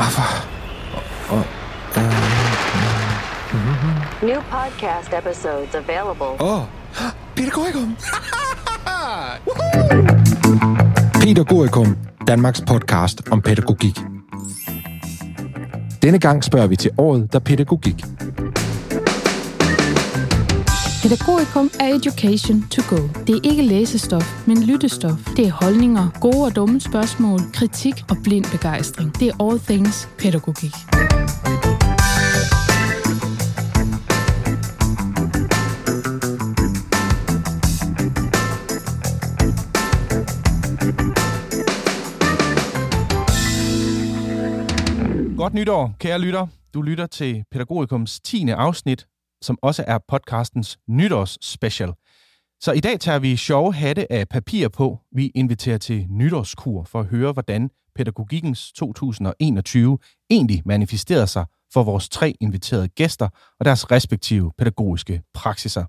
Hvorfor? Og, øh, New podcast episodes available. Åh, oh, Peter Gorikum! Peter Gorikum, Danmarks podcast om pædagogik. Denne gang spørger vi til året, der pædagogik. Pædagogikum er education to go. Det er ikke læsestof, men lyttestof. Det er holdninger, gode og dumme spørgsmål, kritik og blind begejstring. Det er all things pædagogik. Godt nytår, kære lytter. Du lytter til Pædagogikums 10. afsnit, som også er podcastens nytårsspecial. Så i dag tager vi sjove hatte af papir på. Vi inviterer til nytårskur for at høre, hvordan pædagogikkens 2021 egentlig manifesterer sig for vores tre inviterede gæster og deres respektive pædagogiske praksiser.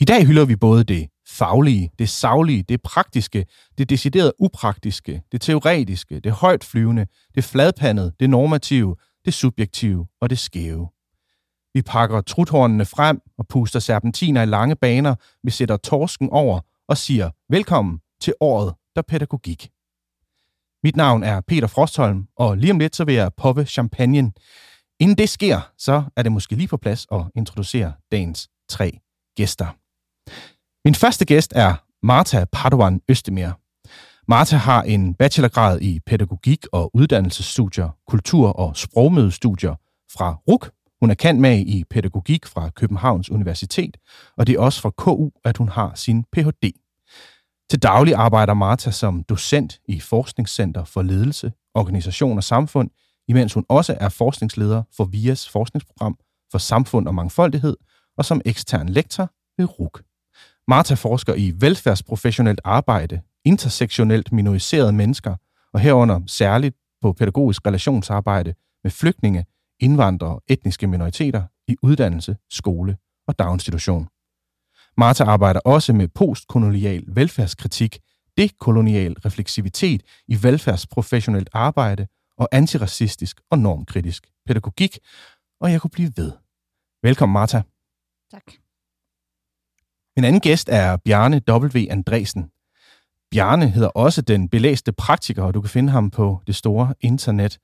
I dag hylder vi både det faglige, det savlige, det praktiske, det decideret upraktiske, det teoretiske, det højtflyvende, det fladpandede, det normative, det subjektive og det skæve. Vi pakker truthornene frem og puster serpentiner i lange baner. Vi sætter torsken over og siger velkommen til året, der pædagogik. Mit navn er Peter Frostholm, og lige om lidt så vil jeg poppe champagnen. Inden det sker, så er det måske lige på plads at introducere dagens tre gæster. Min første gæst er Marta Padovan Østemir. Marta har en bachelorgrad i pædagogik og uddannelsesstudier, kultur- og sprogmødestudier fra RUK. Hun er kendt med i pædagogik fra Københavns Universitet, og det er også fra KU, at hun har sin Ph.D. Til daglig arbejder Marta som docent i Forskningscenter for Ledelse, Organisation og Samfund, imens hun også er forskningsleder for VIAs forskningsprogram for samfund og mangfoldighed, og som ekstern lektor ved RUK. Marta forsker i velfærdsprofessionelt arbejde, intersektionelt minoriserede mennesker, og herunder særligt på pædagogisk relationsarbejde med flygtninge, indvandrere og etniske minoriteter i uddannelse, skole og daginstitution. Marta arbejder også med postkolonial velfærdskritik, dekolonial refleksivitet i velfærdsprofessionelt arbejde og antiracistisk og normkritisk pædagogik, og jeg kunne blive ved. Velkommen, Marta. Tak. Min anden gæst er Bjarne W. Andresen. Bjarne hedder også den belæste praktiker, og du kan finde ham på det store internet.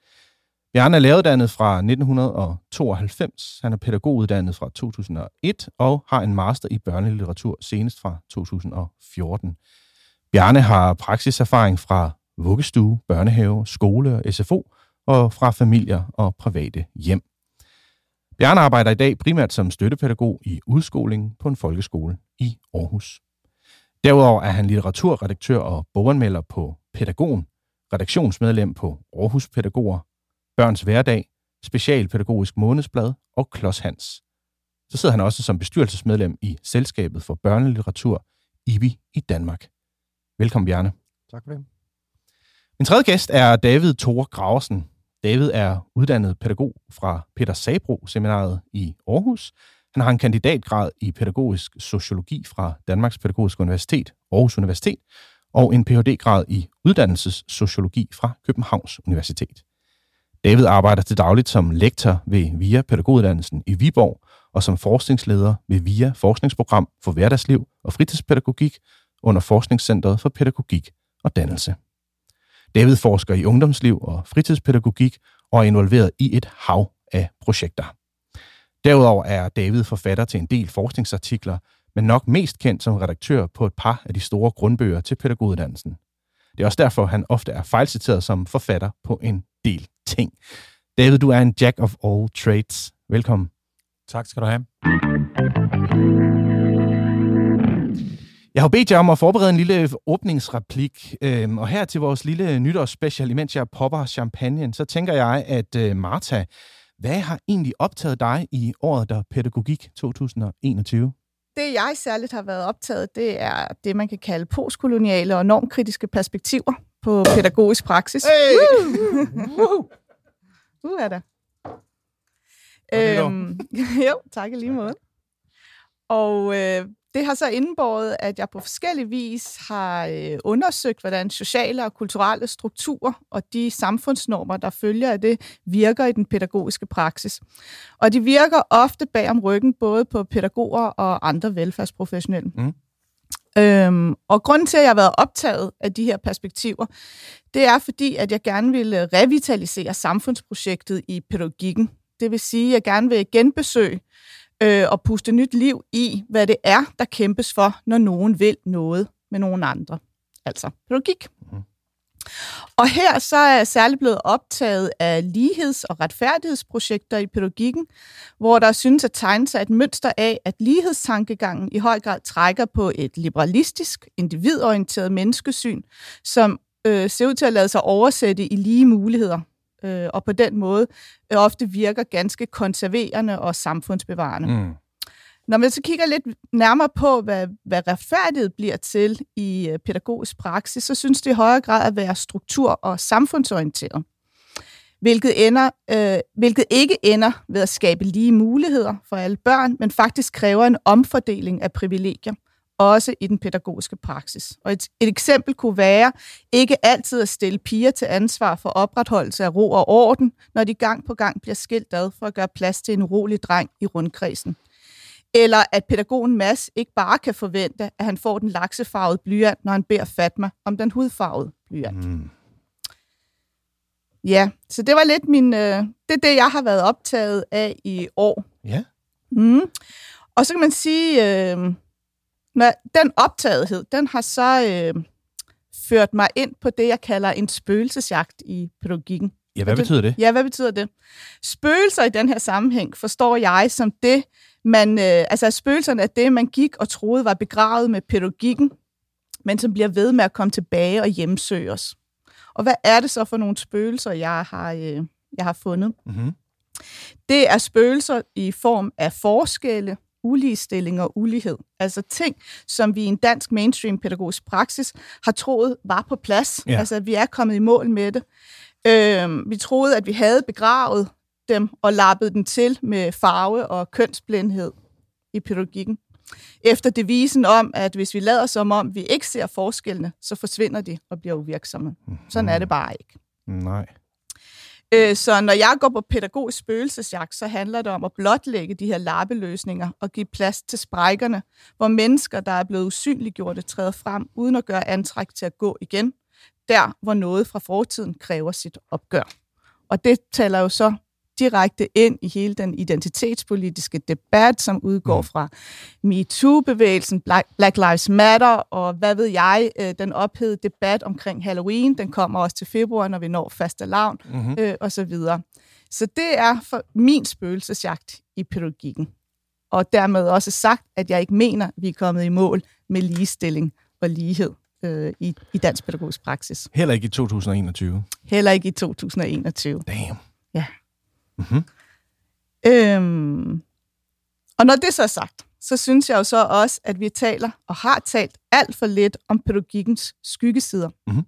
Bjarne er læreruddannet fra 1992. Han er pædagoguddannet fra 2001 og har en master i børnelitteratur senest fra 2014. Bjarne har praksiserfaring fra vuggestue, børnehave, skole og SFO og fra familier og private hjem. Bjarne arbejder i dag primært som støttepædagog i udskoling på en folkeskole i Aarhus. Derudover er han litteraturredaktør og boganmelder på Pædagogen, redaktionsmedlem på Aarhus Pædagoger, Børns Hverdag, Specialpædagogisk Månedsblad og Klods Hans. Så sidder han også som bestyrelsesmedlem i Selskabet for Børnelitteratur, IBI i Danmark. Velkommen, Bjarne. Tak for det. Min tredje gæst er David Thor Graversen. David er uddannet pædagog fra Peter Sabro Seminaret i Aarhus. Han har en kandidatgrad i pædagogisk sociologi fra Danmarks Pædagogiske Universitet, Aarhus Universitet, og en Ph.D.-grad i uddannelsessociologi fra Københavns Universitet. David arbejder til dagligt som lektor ved VIA Pædagoguddannelsen i Viborg og som forskningsleder ved VIA Forskningsprogram for Hverdagsliv og Fritidspædagogik under Forskningscentret for Pædagogik og Dannelse. David forsker i ungdomsliv og fritidspædagogik og er involveret i et hav af projekter. Derudover er David forfatter til en del forskningsartikler, men nok mest kendt som redaktør på et par af de store grundbøger til pædagoguddannelsen. Det er også derfor, han ofte er fejlciteret som forfatter på en del ting. David, du er en jack of all trades. Velkommen. Tak skal du have. Jeg har bedt jer om at forberede en lille åbningsreplik, øhm, og her til vores lille nytårsspecial, imens jeg popper champagne, så tænker jeg, at øh, Marta, hvad har egentlig optaget dig i året, der pædagogik 2021? Det, jeg særligt har været optaget, det er det, man kan kalde postkoloniale og normkritiske perspektiver på pædagogisk praksis. Hey! Woo! Uh, er der. Øhm, jo, tak lige måde. Og øh, det har så indbåret, at jeg på forskellige vis har øh, undersøgt, hvordan sociale og kulturelle strukturer og de samfundsnormer, der følger af det, virker i den pædagogiske praksis. Og de virker ofte bag om ryggen, både på pædagoger og andre velfærdsprofessionelle. Mm. Øhm, og grunden til, at jeg har været optaget af de her perspektiver, det er fordi, at jeg gerne vil revitalisere samfundsprojektet i pædagogikken. Det vil sige, at jeg gerne vil genbesøge øh, og puste nyt liv i, hvad det er, der kæmpes for, når nogen vil noget med nogen andre. Altså pædagogik. Mm. Og her så er jeg særligt blevet optaget af ligheds- og retfærdighedsprojekter i pædagogikken, hvor der synes at tegne sig et mønster af, at lighedstankegangen i høj grad trækker på et liberalistisk, individorienteret menneskesyn, som øh, ser ud til at lade sig oversætte i lige muligheder, øh, og på den måde øh, ofte virker ganske konserverende og samfundsbevarende. Mm. Når man så kigger lidt nærmere på, hvad, hvad retfærdighed bliver til i øh, pædagogisk praksis, så synes det i højere grad at være struktur- og samfundsorienteret. Hvilket, ender, øh, hvilket ikke ender ved at skabe lige muligheder for alle børn, men faktisk kræver en omfordeling af privilegier, også i den pædagogiske praksis. Og et, et eksempel kunne være ikke altid at stille piger til ansvar for opretholdelse af ro og orden, når de gang på gang bliver skilt ad for at gøre plads til en urolig dreng i rundkredsen. Eller at pædagogen Mads ikke bare kan forvente, at han får den laksefarvede blyant, når han beder Fatma om den hudfarvede blyant. Mm. Ja, så det var lidt min... Øh, det er det, jeg har været optaget af i år. Ja. Mm. Og så kan man sige, øh, når den optagethed, den har så øh, ført mig ind på det, jeg kalder en spøgelsesjagt i pædagogikken. Ja, hvad betyder det? Ja, hvad betyder det? Spøgelser i den her sammenhæng forstår jeg som det, man, øh, altså spøgelserne er det, man gik og troede var begravet med pædagogikken, men som bliver ved med at komme tilbage og hjemsøge os. Og hvad er det så for nogle spøgelser, jeg har, øh, jeg har fundet? Mm-hmm. Det er spøgelser i form af forskelle, uligestilling og ulighed. Altså ting, som vi i en dansk mainstream pædagogisk praksis har troet var på plads. Ja. Altså, vi er kommet i mål med det. Øh, vi troede, at vi havde begravet dem og lappet dem til med farve og kønsblindhed i pædagogikken. Efter devisen om, at hvis vi lader som om, vi ikke ser forskellene, så forsvinder de og bliver uvirksomme. Sådan er det bare ikke. Nej. Øh, så når jeg går på pædagogisk spøgelsesjagt, så handler det om at blotlægge de her lappeløsninger og give plads til sprækkerne, hvor mennesker, der er blevet usynliggjorte, træder frem uden at gøre antræk til at gå igen, der hvor noget fra fortiden kræver sit opgør. Og det taler jo så direkte ind i hele den identitetspolitiske debat, som udgår mm. fra MeToo-bevægelsen, Black Lives Matter, og hvad ved jeg, øh, den ophedede debat omkring Halloween, den kommer også til februar, når vi når faste lavn, mm-hmm. øh, og så videre. Så det er for min spøgelsesjagt i pædagogikken. Og dermed også sagt, at jeg ikke mener, at vi er kommet i mål med ligestilling og lighed øh, i, i dansk pædagogisk praksis. Heller ikke i 2021? Heller ikke i 2021. Damn. Ja. Mm-hmm. Øhm, og når det så er sagt, så synes jeg jo så også, at vi taler og har talt alt for lidt om pædagogikkens skyggesider. Mm-hmm.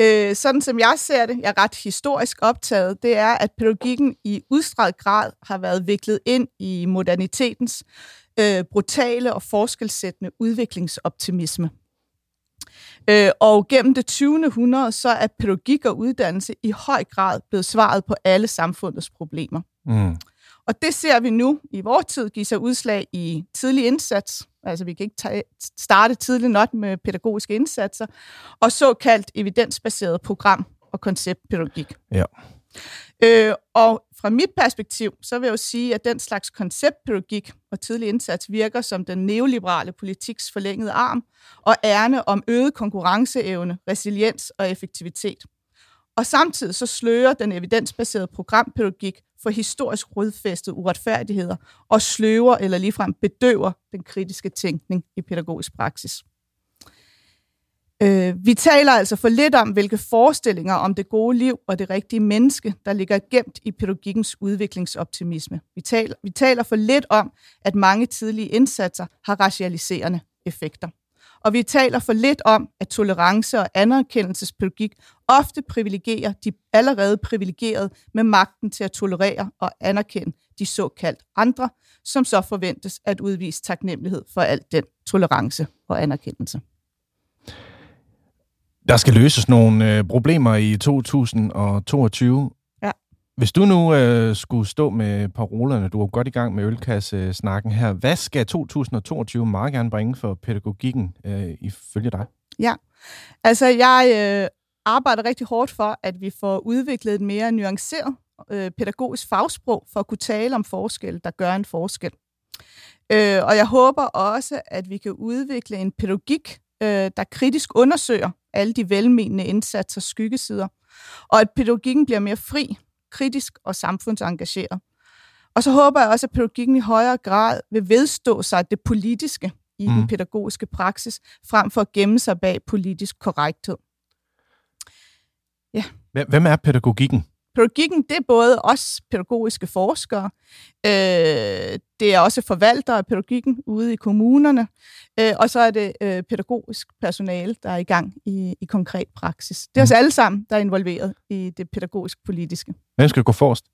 Øh, sådan som jeg ser det, jeg er ret historisk optaget, det er, at pædagogikken i udstrakt grad har været viklet ind i modernitetens øh, brutale og forskelsættende udviklingsoptimisme. Øh, og gennem det 20. århundrede, så er pædagogik og uddannelse i høj grad blevet svaret på alle samfundets problemer. Mm. Og det ser vi nu i vores tid give sig udslag i tidlig indsats. Altså vi kan ikke tage, starte tidligt nok med pædagogiske indsatser. Og såkaldt evidensbaseret program og konceptpædagogik. Ja. Øh, og fra mit perspektiv, så vil jeg jo sige, at den slags konceptpædagogik og tidlig indsats virker som den neoliberale politiks forlængede arm og ærne om øget konkurrenceevne, resiliens og effektivitet. Og samtidig så slører den evidensbaserede programpædagogik for historisk rodfæstede uretfærdigheder og sløver eller ligefrem bedøver den kritiske tænkning i pædagogisk praksis. Øh, vi taler altså for lidt om, hvilke forestillinger om det gode liv og det rigtige menneske, der ligger gemt i pædagogikkens udviklingsoptimisme. Vi taler, vi taler for lidt om, at mange tidlige indsatser har racialiserende effekter. Og vi taler for lidt om, at tolerance og anerkendelsespædagogik ofte privilegerer de allerede privilegerede med magten til at tolerere og anerkende de såkaldt andre, som så forventes at udvise taknemmelighed for al den tolerance og anerkendelse. Der skal løses nogle øh, problemer i 2022. Ja. Hvis du nu øh, skulle stå med parolerne, du er godt i gang med ølkasse-snakken her. Hvad skal 2022 meget gerne bringe for pædagogikken øh, ifølge dig? Ja, altså jeg øh, arbejder rigtig hårdt for, at vi får udviklet et mere nuanceret øh, pædagogisk fagsprog for at kunne tale om forskel, der gør en forskel. Øh, og jeg håber også, at vi kan udvikle en pædagogik, øh, der kritisk undersøger alle de velmenende indsatser skyggesider, og at pædagogikken bliver mere fri, kritisk og samfundsengageret. Og så håber jeg også, at pædagogikken i højere grad vil vedstå sig det politiske i mm. den pædagogiske praksis, frem for at gemme sig bag politisk korrekthed. Ja. Hvem er pædagogikken? Pædagogikken, det er både os pædagogiske forskere, øh, det er også forvaltere af pædagogikken ude i kommunerne, øh, og så er det øh, pædagogisk personale, der er i gang i, i konkret praksis. Det er os mm. alle sammen, der er involveret i det pædagogisk-politiske. Hvem skal gå forrest?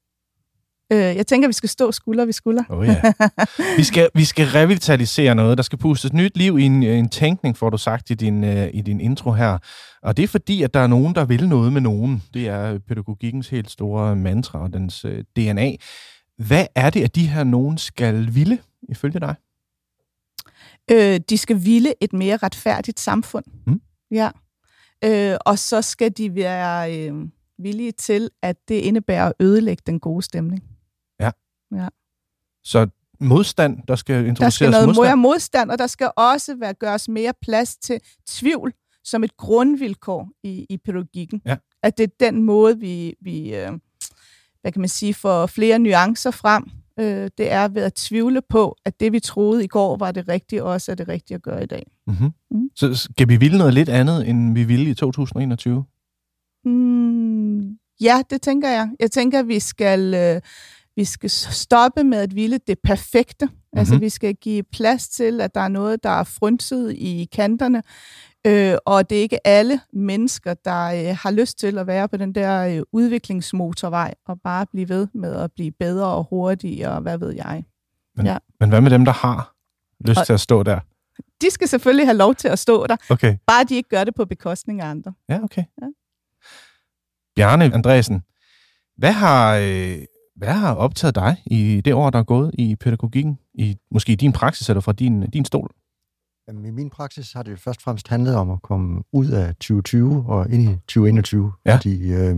Øh, jeg tænker, vi skal stå skulder ved skulder. Oh, ja. vi, skal, vi skal revitalisere noget. Der skal pustes nyt liv i en, en tænkning, får du sagt i din, uh, i din intro her. Og det er fordi, at der er nogen, der vil noget med nogen. Det er pædagogikkens helt store mantra og dens øh, DNA. Hvad er det, at de her nogen skal ville, ifølge dig? Øh, de skal ville et mere retfærdigt samfund. Mm. Ja. Øh, og så skal de være øh, villige til, at det indebærer at ødelægge den gode stemning. Ja. Så modstand, der skal introduceres Der skal noget modstand? mere modstand, og der skal også være gøres mere plads til tvivl som et grundvilkår i, i pædagogikken. Ja. At det er den måde, vi, vi øh, hvad kan man sige, får flere nuancer frem. Øh, det er ved at tvivle på, at det, vi troede i går, var det rigtige, også er det rigtige at gøre i dag. Mm-hmm. Mm. Så skal vi ville noget lidt andet, end vi ville i 2021? Mm, ja, det tænker jeg. Jeg tænker, at vi skal... Øh, vi skal stoppe med at ville det perfekte. Mm-hmm. Altså, vi skal give plads til, at der er noget, der er frynset i kanterne, øh, og det er ikke alle mennesker, der øh, har lyst til at være på den der øh, udviklingsmotorvej, og bare blive ved med at blive bedre og hurtigere, og hvad ved jeg. Men, ja. men hvad med dem, der har lyst og, til at stå der? De skal selvfølgelig have lov til at stå der, okay. bare de ikke gør det på bekostning af andre. Ja, okay. Ja. Bjarne Andresen, hvad har... Øh, hvad har optaget dig i det år, der er gået i pædagogikken? I, måske i din praksis eller fra din, din stol? Jamen, I min praksis har det først og fremmest handlet om at komme ud af 2020 og ind i 2021. Ja. Fordi øh,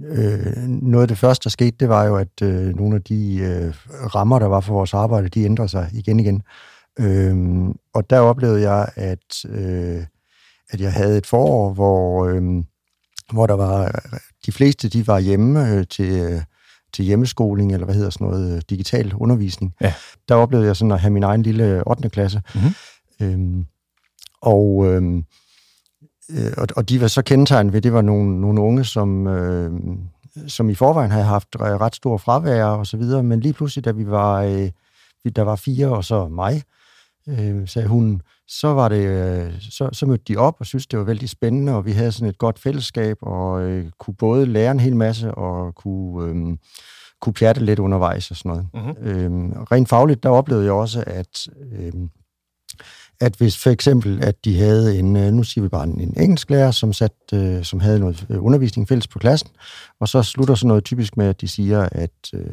øh, noget af det første, der skete, det var jo, at øh, nogle af de øh, rammer, der var for vores arbejde, de ændrede sig igen igen. Øh, og der oplevede jeg, at, øh, at jeg havde et forår, hvor, øh, hvor der var de fleste, de var hjemme øh, til... Øh, til hjemmeskoling, eller hvad hedder sådan noget, øh, digital undervisning. Ja. Der oplevede jeg sådan at have min egen lille 8. klasse. Mm-hmm. Øhm, og, øhm, øh, og, og de var så kendetegnet ved, det var nogle, nogle unge, som, øh, som i forvejen havde haft ret stor fravær og så videre, men lige pludselig, da vi var, øh, der var fire, og så mig, øh, sagde hun, så, var det, øh, så, så mødte de op og synes det var vældig spændende, og vi havde sådan et godt fællesskab, og øh, kunne både lære en hel masse, og kunne, øh, kunne pjatte lidt undervejs og sådan noget. Mm-hmm. Øh, rent fagligt, der oplevede jeg også, at, øh, at hvis for eksempel, at de havde en, øh, nu siger vi bare en, en engelsklærer, som, sat, øh, som havde noget øh, undervisning fælles på klassen, og så slutter sådan noget typisk med, at de siger, at øh,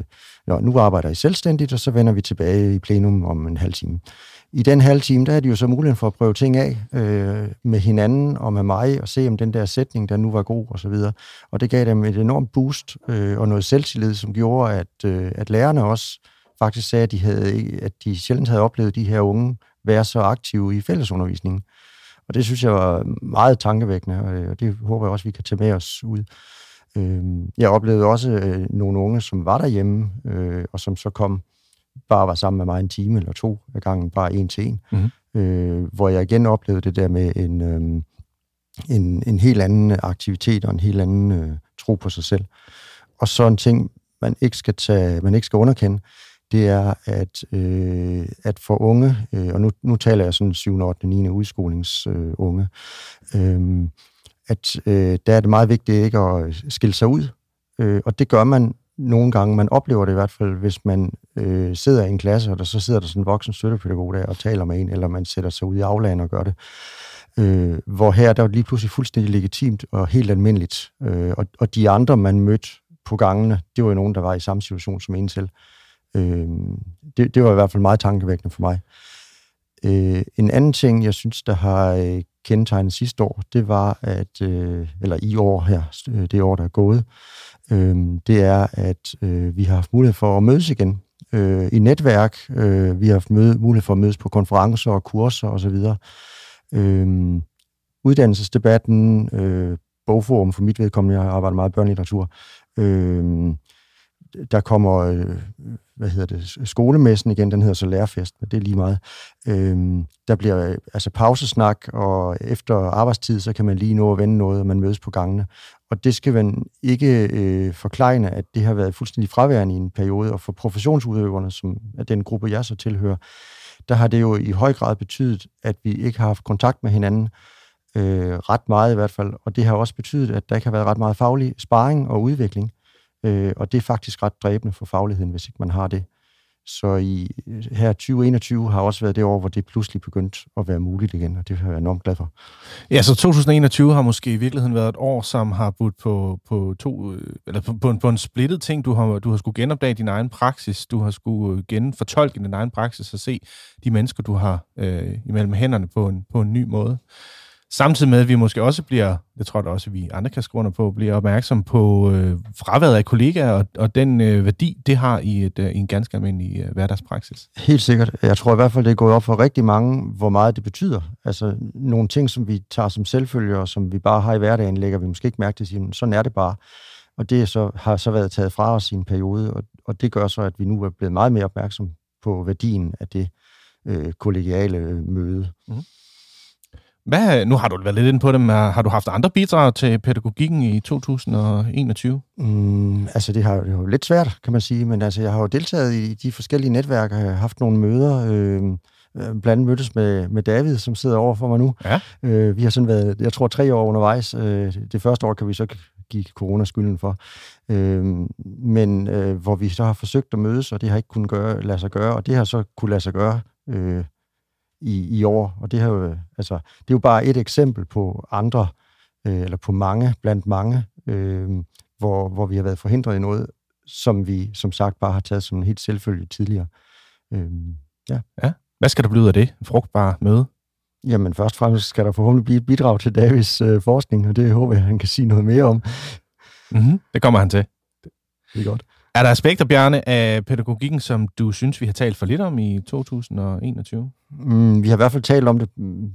nu arbejder I selvstændigt, og så vender vi tilbage i plenum om en halv time. I den halve time, der havde de jo så muligheden for at prøve ting af øh, med hinanden og med mig, og se om den der sætning, der nu var god og så videre. Og det gav dem et enormt boost øh, og noget selvtillid, som gjorde, at, øh, at lærerne også faktisk sagde, at de, havde, at de sjældent havde oplevet de her unge være så aktive i fællesundervisningen. Og det synes jeg var meget tankevækkende, og øh, det håber jeg også, vi kan tage med os ud. Øh, jeg oplevede også øh, nogle unge, som var derhjemme, og som så kom bare var sammen med mig en time eller to af gangen, bare en til en. Mm. Øh, hvor jeg igen oplevede det der med en, øh, en, en helt anden aktivitet og en helt anden øh, tro på sig selv. Og så en ting, man ikke skal, tage, man ikke skal underkende, det er, at, øh, at for unge, øh, og nu, nu taler jeg sådan 7. 8. 9. udskolingsunge, øh, øh, at øh, der er det meget vigtigt ikke at skille sig ud, øh, og det gør man nogle gange, man oplever det i hvert fald, hvis man øh, sidder i en klasse, og der så sidder der sådan en voksen støttepædagog der og taler med en, eller man sætter sig ud i aflagen og gør det. Øh, hvor her, der var lige pludselig fuldstændig legitimt og helt almindeligt. Øh, og, og de andre, man mødte på gangene, det var jo nogen, der var i samme situation som en selv. Øh, det, det var i hvert fald meget tankevækkende for mig. Øh, en anden ting, jeg synes, der har øh, kendetegnet sidste år, det var, at, øh, eller i år her, øh, det år, der er gået, øh, det er, at øh, vi har haft mulighed for at mødes igen øh, i netværk. Øh, vi har haft møde, mulighed for at mødes på konferencer og kurser osv. Øh, uddannelsesdebatten, øh, bogforum for mit vedkommende, jeg har arbejdet meget børnelitteratur, øh, der kommer, øh, hvad hedder det, skolemessen igen, den hedder så lærerfest, men det er lige meget. Øhm, der bliver øh, altså pausesnak, og efter arbejdstid, så kan man lige nå at vende noget, og man mødes på gangene. Og det skal man ikke øh, forklejne, at det har været fuldstændig fraværende i en periode, og for professionsudøverne, som er den gruppe, jeg så tilhører, der har det jo i høj grad betydet, at vi ikke har haft kontakt med hinanden, øh, ret meget i hvert fald, og det har også betydet, at der ikke har været ret meget faglig sparring og udvikling. Øh, og det er faktisk ret dræbende for fagligheden, hvis ikke man har det. Så i her 2021 har også været det år, hvor det pludselig begyndt at være muligt igen, og det har jeg enormt glad for. Ja, så 2021 har måske i virkeligheden været et år, som har budt på, på, to, øh, eller på, på, en, på en splittet ting. Du har, du har skulle genopdage din egen praksis, du har skulle øh, genfortolke din egen praksis og se de mennesker, du har øh, imellem hænderne på en, på en ny måde. Samtidig med, at vi måske også bliver, det tror jeg også, at vi andre kan skrive på, bliver opmærksom på øh, fraværet af kollegaer og, og den øh, værdi, det har i, et, øh, i en ganske almindelig øh, hverdagspraksis. Helt sikkert. Jeg tror i hvert fald, det er gået op for rigtig mange, hvor meget det betyder. Altså nogle ting, som vi tager som selvfølge, og som vi bare har i hverdagen, lægger vi måske ikke mærke til at sige, sådan er det bare. Og det så, har så været taget fra os i en periode, og, og det gør så, at vi nu er blevet meget mere opmærksom på værdien af det øh, kollegiale møde. Mm. Hvad, nu har du været lidt inde på det, men har du haft andre bidrag til pædagogikken i 2021? Mm, altså, det har jo lidt svært, kan man sige, men altså, jeg har jo deltaget i de forskellige netværk, og haft nogle møder, øh, blandt andet mødtes med, med David, som sidder over for mig nu. Ja. Øh, vi har sådan været, jeg tror, tre år undervejs. Øh, det første år kan vi så give corona skylden for. Øh, men øh, hvor vi så har forsøgt at mødes, og det har ikke kunnet gøre, lade sig gøre, og det har så kunne lade sig gøre øh, i, i år. Og det, her, jo, altså, det er jo bare et eksempel på andre, øh, eller på mange, blandt mange, øh, hvor, hvor vi har været forhindret i noget, som vi som sagt bare har taget som en helt selvfølge tidligere. Øh, ja. ja. Hvad skal der blive ud af det frugtbare møde? Jamen først og fremmest skal der forhåbentlig blive et bidrag til Davids øh, forskning, og det håber jeg, han kan sige noget mere om. Mm-hmm. Det kommer han til. Det er godt. Er der aspekter, Bjarne, af pædagogikken, som du synes, vi har talt for lidt om i 2021? Mm, vi har i hvert fald talt om det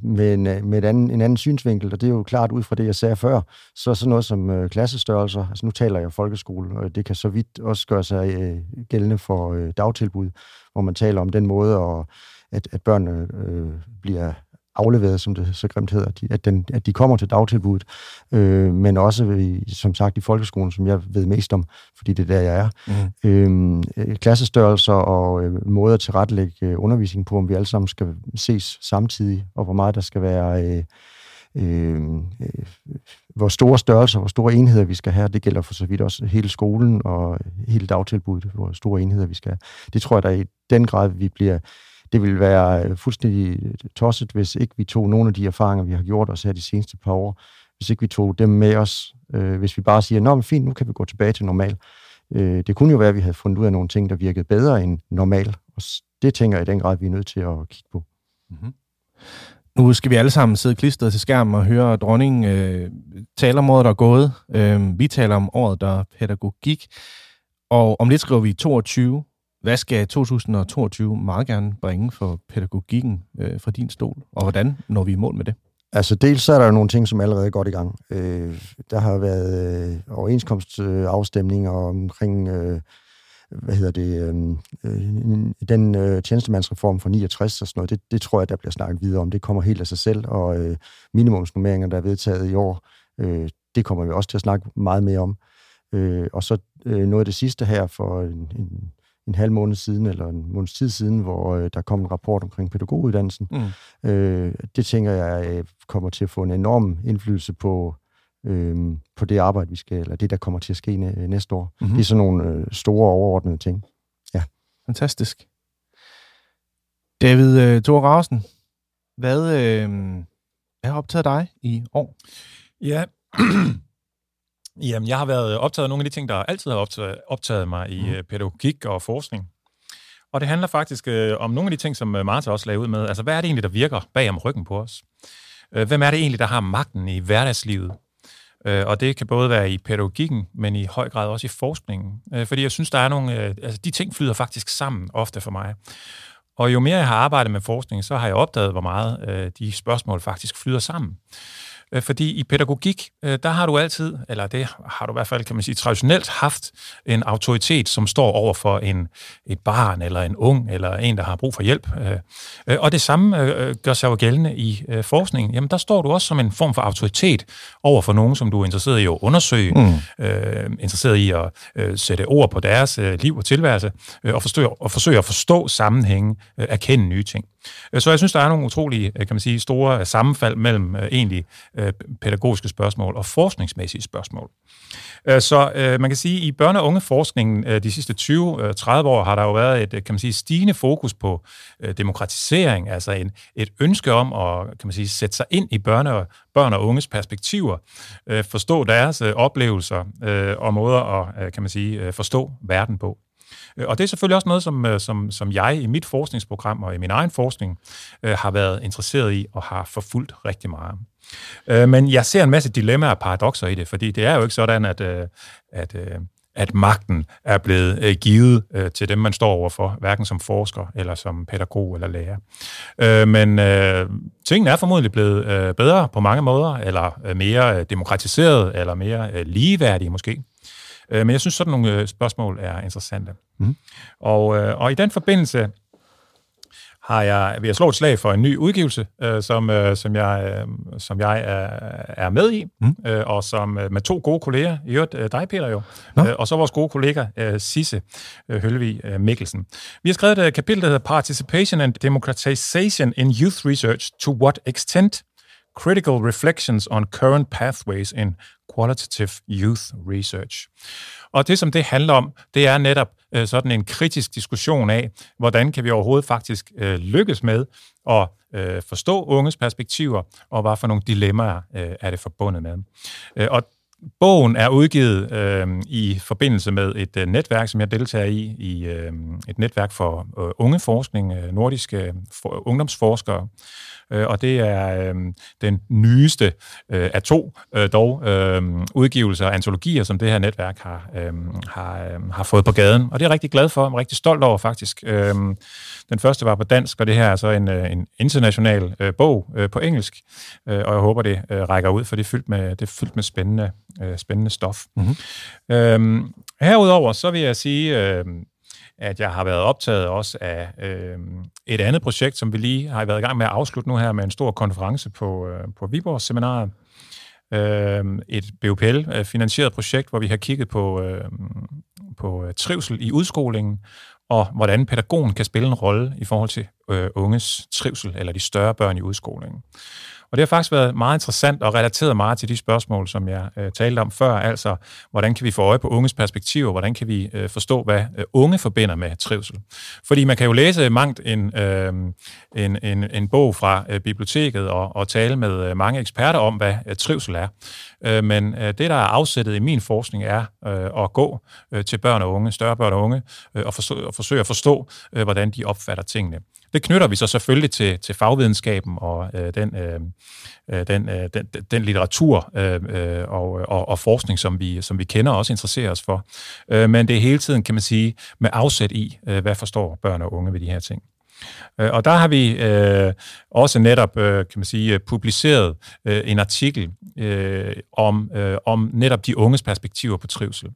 med, en, øh, med et anden, en anden synsvinkel, og det er jo klart ud fra det, jeg sagde før. Så sådan noget som øh, klassestørrelser, altså nu taler jeg folkeskole, og det kan så vidt også gøre sig øh, gældende for øh, dagtilbud, hvor man taler om den måde, og at, at børnene øh, bliver afleveret, som det så grimt hedder, at, den, at de kommer til dagtilbuddet, øh, men også, i, som sagt, i folkeskolen, som jeg ved mest om, fordi det er der, jeg er. Mm. Øh, klassestørrelser og øh, måder til rettelægge øh, undervisning på, om vi alle sammen skal ses samtidig, og hvor meget der skal være... Øh, øh, øh, hvor store størrelser, hvor store enheder vi skal have. Det gælder for så vidt også hele skolen og hele dagtilbuddet, hvor store enheder vi skal have. Det tror jeg, der i den grad, vi bliver det ville være øh, fuldstændig øh, tosset, hvis ikke vi tog nogle af de erfaringer, vi har gjort os her de seneste par år, hvis ikke vi tog dem med os, øh, hvis vi bare siger, nå, men fint, nu kan vi gå tilbage til normal. Øh, det kunne jo være, at vi havde fundet ud af nogle ting, der virkede bedre end normal, og det tænker jeg i den grad, vi er nødt til at kigge på. Mm-hmm. Nu skal vi alle sammen sidde klistret til skærmen og høre dronningen øh, tale om året, der er gået. Øh, vi taler om året, der er pædagogik. Og om lidt skriver vi 22, hvad skal 2022 meget gerne bringe for pædagogikken øh, fra din stol, og hvordan når vi i mål med det? Altså dels så er der jo nogle ting, som allerede er godt i gang. Øh, der har været øh, overenskomstafstemninger omkring, øh, hvad hedder det, øh, øh den øh, tjenestemandsreform fra 69 og sådan noget. Det, det tror jeg, der bliver snakket videre om. Det kommer helt af sig selv, og øh, minimumsnummeringer, der er vedtaget i år, øh, det kommer vi også til at snakke meget mere om. Øh, og så øh, noget af det sidste her for en, en en halv måned siden, eller en måneds tid siden, hvor øh, der kom en rapport omkring pædagoguddannelsen. Mm. Øh, det tænker jeg øh, kommer til at få en enorm indflydelse på øh, på det arbejde, vi skal, eller det, der kommer til at ske næste år. Mm-hmm. Det er sådan nogle øh, store overordnede ting. Ja. Fantastisk. David øh, Thor Rausen, hvad, øh, hvad har optaget dig i år? Ja, Jamen, jeg har været optaget af nogle af de ting, der altid har optaget, optaget mig i mm. pædagogik og forskning. Og det handler faktisk øh, om nogle af de ting, som øh, Martha også lagde ud med. Altså, hvad er det egentlig, der virker bag om ryggen på os? Øh, hvem er det egentlig, der har magten i hverdagslivet? Øh, og det kan både være i pædagogikken, men i høj grad også i forskningen. Øh, fordi jeg synes, der er nogle... Øh, altså, de ting flyder faktisk sammen ofte for mig. Og jo mere jeg har arbejdet med forskning, så har jeg opdaget, hvor meget øh, de spørgsmål faktisk flyder sammen. Øh, fordi i pædagogik, øh, der har du altid, eller det har du i hvert fald, kan man sige, traditionelt haft en autoritet, som står over for en, et barn, eller en ung, eller en, der har brug for hjælp. Øh, og det samme gør sig jo gældende i forskningen. Jamen, der står du også som en form for autoritet over for nogen, som du er interesseret i at undersøge, mm. øh, interesseret i at øh, sætte ord på deres øh, liv og tilværelse, øh, og, forsøge, og forsøge at forstå sammenhænge, øh, erkende nye ting. Øh, så jeg synes, der er nogle utrolige, øh, kan man sige, store øh, sammenfald mellem egentlig pædagogiske spørgsmål og forskningsmæssige spørgsmål. Så man kan sige, at i børne- og ungeforskningen de sidste 20-30 år har der jo været et kan man sige, stigende fokus på demokratisering, altså en, et ønske om at kan man sige, sætte sig ind i børne- og, børn og unges perspektiver, forstå deres oplevelser og måder at kan man sige, forstå verden på. Øh, og det er selvfølgelig også noget, som, øh, som, som jeg i mit forskningsprogram og i min egen forskning øh, har været interesseret i og har forfulgt rigtig meget. Øh, men jeg ser en masse dilemmaer og paradoxer i det, fordi det er jo ikke sådan, at, øh, at, øh, at magten er blevet øh, givet øh, til dem, man står overfor, hverken som forsker eller som pædagog eller lærer. Øh, men øh, tingene er formodentlig blevet øh, bedre på mange måder, eller øh, mere øh, demokratiseret, eller mere øh, ligeværdige måske. Øh, men jeg synes, sådan nogle øh, spørgsmål er interessante. Mm. Og, øh, og i den forbindelse har jeg, vil jeg slå et slag for en ny udgivelse, øh, som, øh, som jeg, øh, som jeg er, er med i, mm. øh, og som øh, med to gode kolleger, i øvrigt øh, dig, Peter jo, øh, og så vores gode kollega øh, Sisse øh, Hølvig øh, Mikkelsen. Vi har skrevet et kapitel, der hedder Participation and Democratization in Youth Research, to what extent Critical Reflections on Current Pathways in Qualitative Youth Research. Og det, som det handler om, det er netop øh, sådan en kritisk diskussion af, hvordan kan vi overhovedet faktisk øh, lykkes med at øh, forstå unges perspektiver, og hvad for nogle dilemmaer øh, er det forbundet med. Øh, og Bogen er udgivet øh, i forbindelse med et øh, netværk, som jeg deltager i, i øh, et netværk for øh, ungeforskning, øh, nordiske for, ungdomsforskere, øh, og det er øh, den nyeste øh, af to øh, dog øh, udgivelser og antologier, som det her netværk har, øh, har, øh, har fået på gaden, og det er jeg rigtig glad for, og rigtig stolt over faktisk. Øh, den første var på dansk, og det her er så en, øh, en international øh, bog øh, på engelsk, øh, og jeg håber, det øh, rækker ud, for det er fyldt med, det er fyldt med spændende, øh, spændende stof. Mm-hmm. Øh, herudover så vil jeg sige, øh, at jeg har været optaget også af øh, et andet projekt, som vi lige har været i gang med at afslutte nu her med en stor konference på, øh, på Viborg Seminaret. Øh, et BUPL-finansieret projekt, hvor vi har kigget på, øh, på trivsel i udskolingen, og hvordan pædagogen kan spille en rolle i forhold til øh, unges trivsel, eller de større børn i udskolingen. Og det har faktisk været meget interessant og relateret meget til de spørgsmål, som jeg øh, talte om før, altså hvordan kan vi få øje på unges perspektiver, hvordan kan vi øh, forstå, hvad øh, unge forbinder med trivsel. Fordi man kan jo læse mangt en, øh, en, en, en bog fra øh, biblioteket og, og tale med øh, mange eksperter om, hvad øh, trivsel er. Øh, men øh, det, der er afsættet i min forskning, er øh, at gå øh, til børn og unge, større børn og unge, øh, og, forsøge, og forsøge at forstå, øh, hvordan de opfatter tingene. Det knytter vi så selvfølgelig til, til fagvidenskaben og øh, den, øh, øh den, øh, den, den litteratur øh, øh, og, og, og forskning, som vi, som vi kender og også interesserer os for. Øh, men det er hele tiden, kan man sige, med afsæt i, øh, hvad forstår børn og unge ved de her ting. Øh, og der har vi øh, også netop, øh, kan man sige, øh, publiceret øh, en artikel øh, om, øh, om netop de unges perspektiver på trivsel.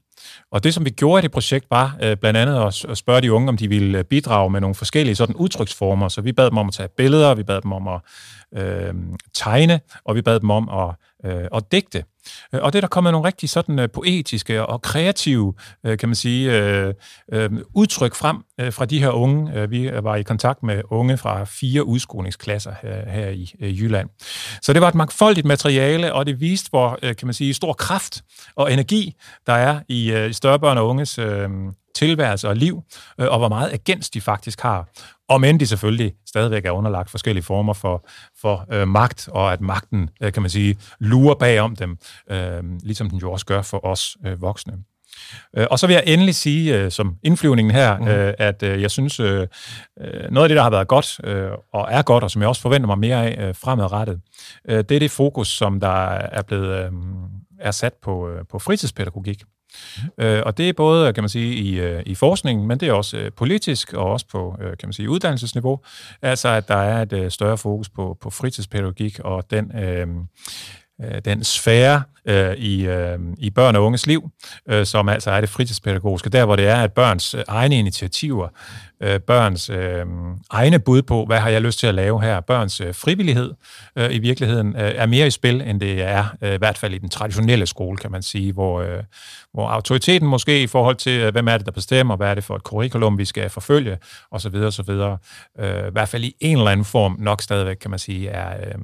Og det, som vi gjorde i det projekt, var øh, blandt andet at spørge de unge, om de ville øh, bidrage med nogle forskellige sådan udtryksformer. Så vi bad dem om at tage billeder, vi bad dem om at øh, tegne, og vi bad dem om at, øh, at digte. Øh, og det der kommet nogle rigtig sådan øh, poetiske og kreative, øh, kan man sige, udtryk frem fra de her unge. Vi var i kontakt med unge fra fire udskolingsklasser her, i Jylland. Så det var et mangfoldigt materiale, og det viste, hvor kan man sige, stor kraft og energi der er i større børn og unges tilværelse og liv, og hvor meget agens de faktisk har. Og men de selvfølgelig stadigvæk er underlagt forskellige former for, for øh, magt, og at magten, øh, kan man sige, lurer bag om dem, øh, ligesom den jo også gør for os øh, voksne. Øh, og så vil jeg endelig sige, øh, som indflyvningen her, mm. at jeg synes, noget af det, der har været godt og er godt, og som jeg også forventer mig mere af fremadrettet, det er det fokus, som der er blevet er sat på, på fritidspædagogik. Øh, og det er både, kan man sige, i, øh, i forskningen, men det er også øh, politisk og også på, øh, kan man sige, uddannelsesniveau. Altså, at der er et større fokus på, på fritidspædagogik og den, øh, den sfære, øh, i, øh, i børn og unges liv, øh, som altså er det fritidspædagogiske, der hvor det er, at børns egne initiativer, øh, børns øh, egne bud på, hvad har jeg lyst til at lave her, børns øh, frivillighed øh, i virkeligheden øh, er mere i spil, end det er øh, i hvert fald i den traditionelle skole, kan man sige, hvor, øh, hvor autoriteten måske i forhold til, øh, hvem er det, der bestemmer, hvad er det for et curriculum, vi skal forfølge, osv. osv. Øh, I hvert fald i en eller anden form nok stadigvæk, kan man sige, er, øh,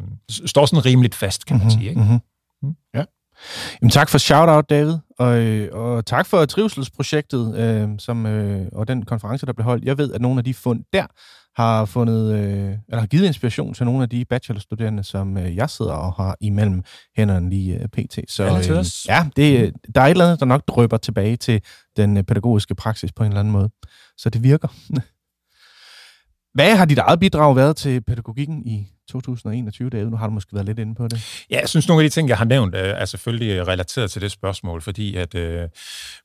står sådan rimeligt fast, kan man mm-hmm, sige. Ikke? Mm-hmm. Mm. Ja. Jamen, tak for shout-out, David, og, øh, og tak for trivselsprojektet øh, som, øh, og den konference, der blev holdt. Jeg ved, at nogle af de fund der har fundet, øh, eller har givet inspiration til nogle af de bachelorstuderende, som øh, jeg sidder og har imellem hænderne lige øh, pt. Så øh, ja, det, der er et eller andet, der nok drøber tilbage til den øh, pædagogiske praksis på en eller anden måde. Så det virker. Hvad har dit eget bidrag været til pædagogikken i 2021, David? Nu har du måske været lidt inde på det. Ja, jeg synes, nogle af de ting, jeg har nævnt, øh, er selvfølgelig relateret til det spørgsmål, fordi at øh,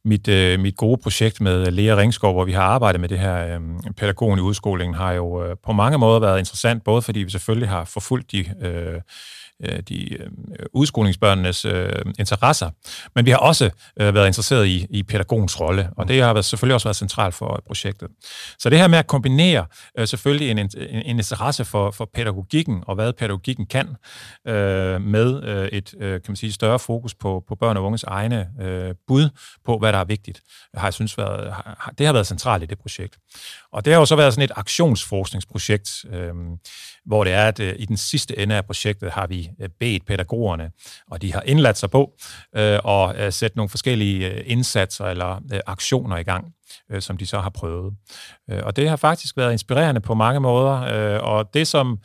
mit, øh, mit gode projekt med Lea Ringskov, hvor vi har arbejdet med det her øh, pædagogen i udskolingen, har jo øh, på mange måder været interessant, både fordi vi selvfølgelig har forfulgt de øh, Øh, de øh, udskolingsbørnenes øh, interesser. Men vi har også øh, været interesseret i, i pædagogens rolle, og det har været, selvfølgelig også været centralt for projektet. Så det her med at kombinere øh, selvfølgelig en, en, en interesse for, for pædagogikken og hvad pædagogikken kan, øh, med øh, et øh, kan man sige, større fokus på, på børn og unges egne øh, bud på, hvad der er vigtigt, har jeg synes været, har, det har været centralt i det projekt. Og det har jo så været sådan et aktionsforskningsprojekt, øh, hvor det er, at øh, i den sidste ende af projektet har vi Øh, bedt pædagogerne, og de har indladt sig på øh, at øh, sætte nogle forskellige øh, indsatser eller øh, aktioner i gang øh, som de så har prøvet. Øh, og det har faktisk været inspirerende på mange måder, øh, og det som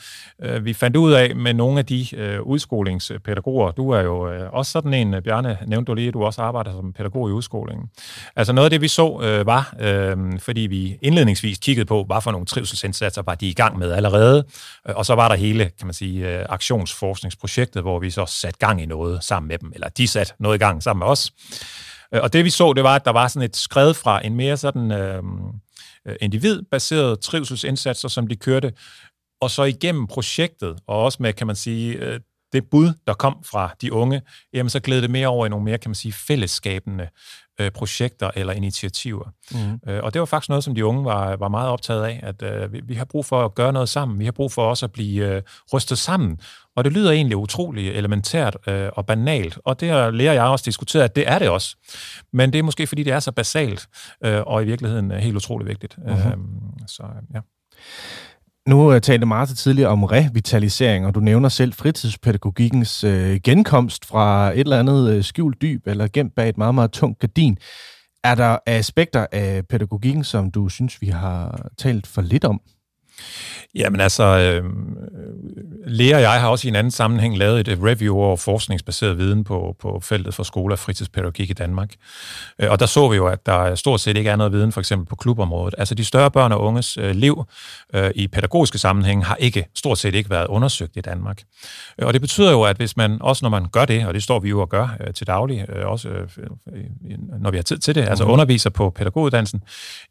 øh, vi fandt ud af med nogle af de øh, udskolingspædagoger, du er jo øh, også sådan en, Bjarne nævnte du lige, at du også arbejder som pædagog i udskolingen. Altså noget af det, vi så, øh, var, øh, fordi vi indledningsvis kiggede på, hvad for nogle trivselsindsatser var de i gang med allerede, øh, og så var der hele, kan man sige, øh, aktionsforskningsprojektet, hvor vi så satte gang i noget sammen med dem, eller de satte noget i gang sammen med os. Øh, og det vi så, det var, at der var sådan et skred fra en mere sådan øh, øh individbaseret trivselsindsatser, som de kørte, og så igennem projektet, og også med, kan man sige, øh, det bud, der kom fra de unge, jamen så gled det mere over i nogle mere, kan man sige, fællesskabende øh, projekter eller initiativer. Mm. Øh, og det var faktisk noget, som de unge var, var meget optaget af, at øh, vi, vi har brug for at gøre noget sammen. Vi har brug for også at blive øh, rystet sammen. Og det lyder egentlig utrolig elementært øh, og banalt, og det har lærer jeg også diskuteret, at det er det også. Men det er måske, fordi det er så basalt, øh, og i virkeligheden helt utrolig vigtigt. Mm-hmm. Øh, så ja. Nu øh, talte Martha tidligere om revitalisering, og du nævner selv fritidspædagogikkens uh, genkomst fra et eller andet uh, skjult dyb eller gemt bag et meget, meget tungt gardin. Er der aspekter af pædagogikken, som du synes, vi har talt for lidt om? Jamen altså, øh, Lea og jeg har også i en anden sammenhæng lavet et review over forskningsbaseret viden på, på feltet for skole og fritidspædagogik i Danmark. Øh, og der så vi jo, at der stort set ikke er noget viden, for eksempel på klubområdet. Altså de større børn og unges øh, liv øh, i pædagogiske sammenhæng har ikke stort set ikke været undersøgt i Danmark. Øh, og det betyder jo, at hvis man, også når man gør det, og det står vi jo og gør øh, til daglig, øh, også når vi har tid til det, altså mm-hmm. underviser på pædagoguddannelsen,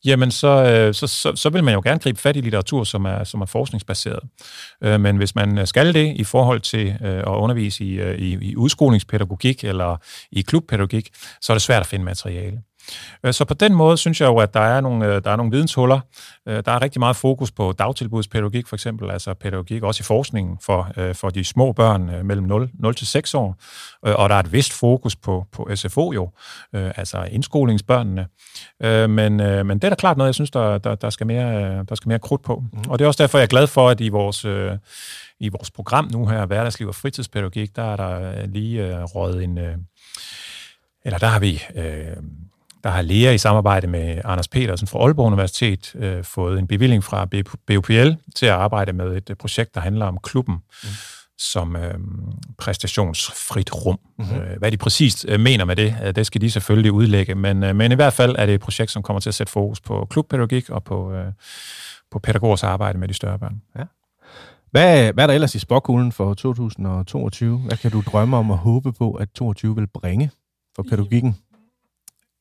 jamen så, så, så, så vil man jo gerne gribe fat i litteratur, som er, som er forskningsbaseret. Øh, men hvis man øh, skal det i forhold til øh, at undervise i, øh, i, i udskolingspædagogik eller i klubpædagogik, så er det svært at finde materiale. Øh, så på den måde synes jeg jo, at der er nogle, øh, der er nogle videnshuller. Øh, der er rigtig meget fokus på dagtilbudspædagogik for eksempel, altså pædagogik også i forskningen for, for de små børn mellem 0, 0 til 6 år. Og der er et vist fokus på, på SFO jo, altså indskolingsbørnene. Men, men det er da klart noget, jeg synes, der, der, der, skal, mere, der skal mere krudt på. Mm. Og det er også derfor, jeg er glad for, at i vores i vores program nu her, Hverdagsliv og fritidspædagogik, der er der lige øh, rådet en... Øh, eller der har vi... Øh, der har Lea i samarbejde med Anders Petersen fra Aalborg Universitet øh, fået en bevilling fra BUPL til at arbejde med et projekt, der handler om klubben mm. som øh, præstationsfrit rum. Mm-hmm. Øh, hvad de præcist øh, mener med det, øh, det skal de selvfølgelig udlægge, men, øh, men i hvert fald er det et projekt, som kommer til at sætte fokus på klubpædagogik og på, øh, på pædagogers arbejde med de større børn. Ja. Hvad, hvad er der ellers i spåkuglen for 2022? Hvad kan du drømme om og håbe på, at 2022 vil bringe for pædagogikken?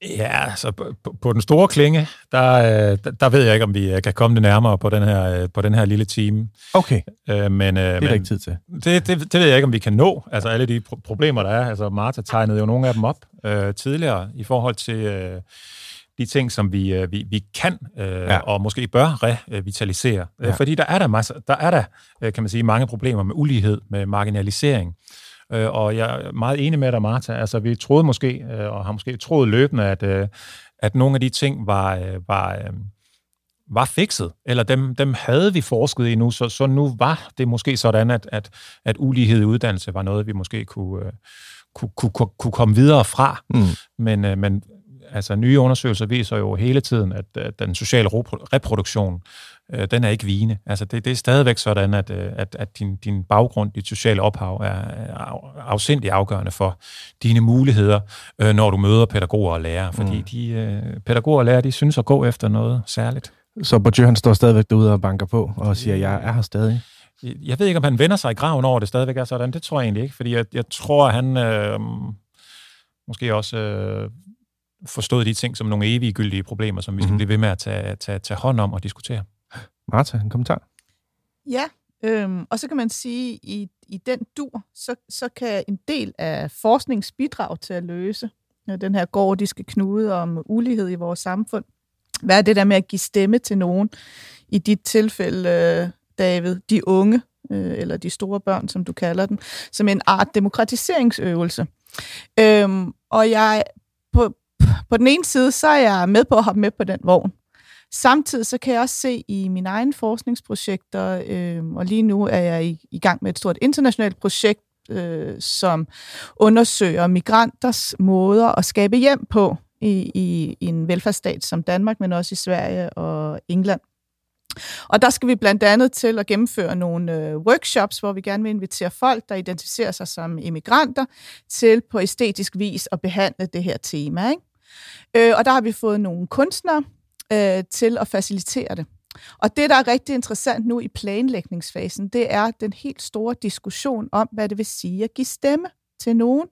Ja, altså på, på den store klinge, der, øh, der, ved jeg ikke, om vi øh, kan komme det nærmere på den her, øh, på den her lille time. Okay, øh, men, det er men, der ikke tid til. Det, det, det ved jeg ikke, om vi kan nå. Altså alle de pro- problemer, der er. Altså Marta tegnede jo nogle af dem op øh, tidligere i forhold til... Øh, de ting, som vi, øh, vi, vi kan øh, ja. og måske bør revitalisere. Ja. Fordi der er der, masser, der er der, kan man sige, mange problemer med ulighed, med marginalisering. Og jeg er meget enig med dig, Martha. Altså, vi troede måske, og har måske troet løbende, at, at nogle af de ting var, var, var fikset, eller dem, dem havde vi forsket i nu, så, så nu var det måske sådan, at, at, at ulighed i uddannelse var noget, vi måske kunne, kunne, kunne, kunne komme videre fra. Mm. Men, men altså nye undersøgelser viser jo hele tiden, at, at den sociale reproduktion, øh, den er ikke vigende. Altså det, det er stadigvæk sådan, at, øh, at, at din, din baggrund, dit sociale ophav er, afsindig afgørende for dine muligheder, øh, når du møder pædagoger og lærere. Fordi mm. de øh, pædagoger og lærere, de synes at gå efter noget særligt. Så Bourdieu, han står stadigvæk derude og banker på og siger, jeg er her stadig? Jeg ved ikke, om han vender sig i graven over, det stadigvæk er sådan. Det tror jeg egentlig ikke, fordi jeg, jeg tror, at han øh, måske også øh, forstået de ting som nogle evige gyldige problemer, som vi skal mm-hmm. blive ved med at tage, tage, tage hånd om og diskutere. Martha, en kommentar? Ja, øhm, og så kan man sige, i, i den dur, så, så kan en del af forskningsbidrag til at løse øh, den her gordiske knude om ulighed i vores samfund, hvad er det der med at give stemme til nogen? I dit tilfælde, øh, David, de unge, øh, eller de store børn, som du kalder dem, som en art demokratiseringsøvelse. Øhm, og jeg på, på den ene side, så er jeg med på at hoppe med på den vogn. Samtidig så kan jeg også se i mine egne forskningsprojekter, øh, og lige nu er jeg i, i gang med et stort internationalt projekt, øh, som undersøger migranters måder at skabe hjem på i, i, i en velfærdsstat som Danmark, men også i Sverige og England. Og der skal vi blandt andet til at gennemføre nogle øh, workshops, hvor vi gerne vil invitere folk, der identificerer sig som immigranter, til på æstetisk vis at behandle det her tema. Ikke? Øh, og der har vi fået nogle kunstnere øh, til at facilitere det. Og det, der er rigtig interessant nu i planlægningsfasen, det er den helt store diskussion om, hvad det vil sige at give stemme til nogen.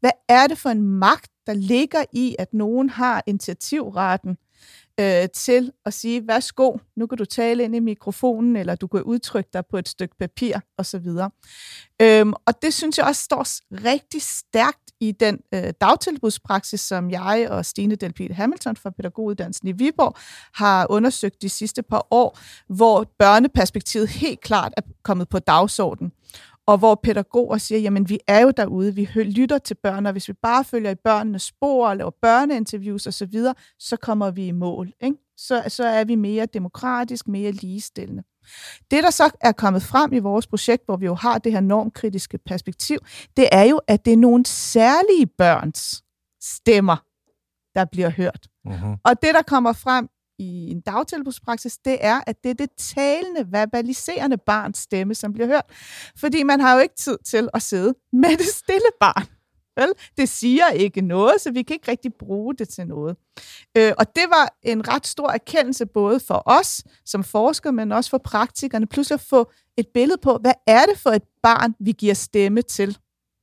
Hvad er det for en magt, der ligger i, at nogen har initiativretten øh, til at sige, værsgo, nu kan du tale ind i mikrofonen, eller du kan udtrykke dig på et stykke papir, osv. Øhm, og det synes jeg også står rigtig stærkt i den øh, dagtilbudspraksis, som jeg og Stine Delpil Hamilton fra Pædagoguddannelsen i Viborg har undersøgt de sidste par år, hvor børneperspektivet helt klart er kommet på dagsordenen og hvor pædagoger siger, jamen vi er jo derude, vi lytter til børn, og hvis vi bare følger i børnenes spor og laver børneinterviews osv., så, så kommer vi i mål. Ikke? Så, så er vi mere demokratisk, mere ligestillende. Det, der så er kommet frem i vores projekt, hvor vi jo har det her normkritiske perspektiv, det er jo, at det er nogle særlige børns stemmer, der bliver hørt. Mm-hmm. Og det, der kommer frem i en dagtilbudspraksis, det er, at det er det talende, verbaliserende barns stemme, som bliver hørt. Fordi man har jo ikke tid til at sidde med det stille barn. Vel? Det siger ikke noget, så vi kan ikke rigtig bruge det til noget. Øh, og det var en ret stor erkendelse både for os som forskere, men også for praktikerne, pludselig at få et billede på, hvad er det for et barn, vi giver stemme til?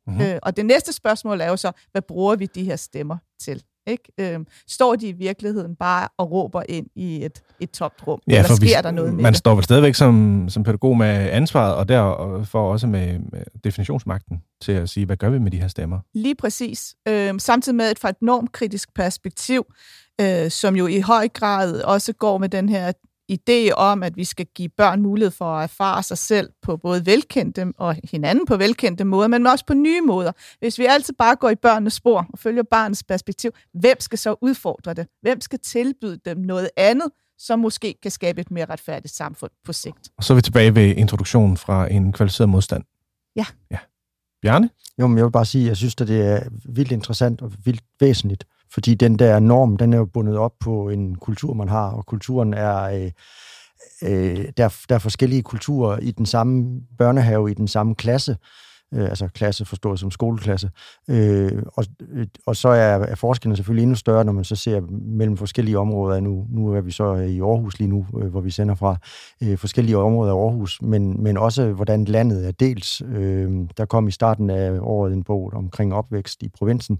Mm-hmm. Øh, og det næste spørgsmål er jo så, hvad bruger vi de her stemmer til? Ikke? Øhm, står de i virkeligheden bare og råber ind i et, et tomt rum? Ja, eller sker vi, der noget med man det? står vel stadigvæk som, som pædagog med ansvaret, og derfor også med, med definitionsmagten til at sige, hvad gør vi med de her stemmer? Lige præcis. Øhm, samtidig med et fra et normkritisk perspektiv, øh, som jo i høj grad også går med den her idé om, at vi skal give børn mulighed for at erfare sig selv på både velkendte og hinanden på velkendte måder, men også på nye måder. Hvis vi altid bare går i børnenes spor og følger barnets perspektiv, hvem skal så udfordre det? Hvem skal tilbyde dem noget andet, som måske kan skabe et mere retfærdigt samfund på sigt? Og så er vi tilbage ved introduktionen fra en kvalificeret modstand. Ja. ja. Bjarne? Jo, men jeg vil bare sige, at jeg synes, at det er vildt interessant og vildt væsentligt, fordi den der norm, den er jo bundet op på en kultur, man har, og kulturen er... Øh, øh, der, der er forskellige kulturer i den samme børnehave, i den samme klasse, øh, altså klasse forstået som skoleklasse. Øh, og, øh, og så er, er forskellen selvfølgelig endnu større, når man så ser mellem forskellige områder. Nu, nu er vi så øh, i Aarhus lige nu, øh, hvor vi sender fra øh, forskellige områder af Aarhus, men, men også hvordan landet er dels. Øh, der kom i starten af året en bog omkring opvækst i provinsen,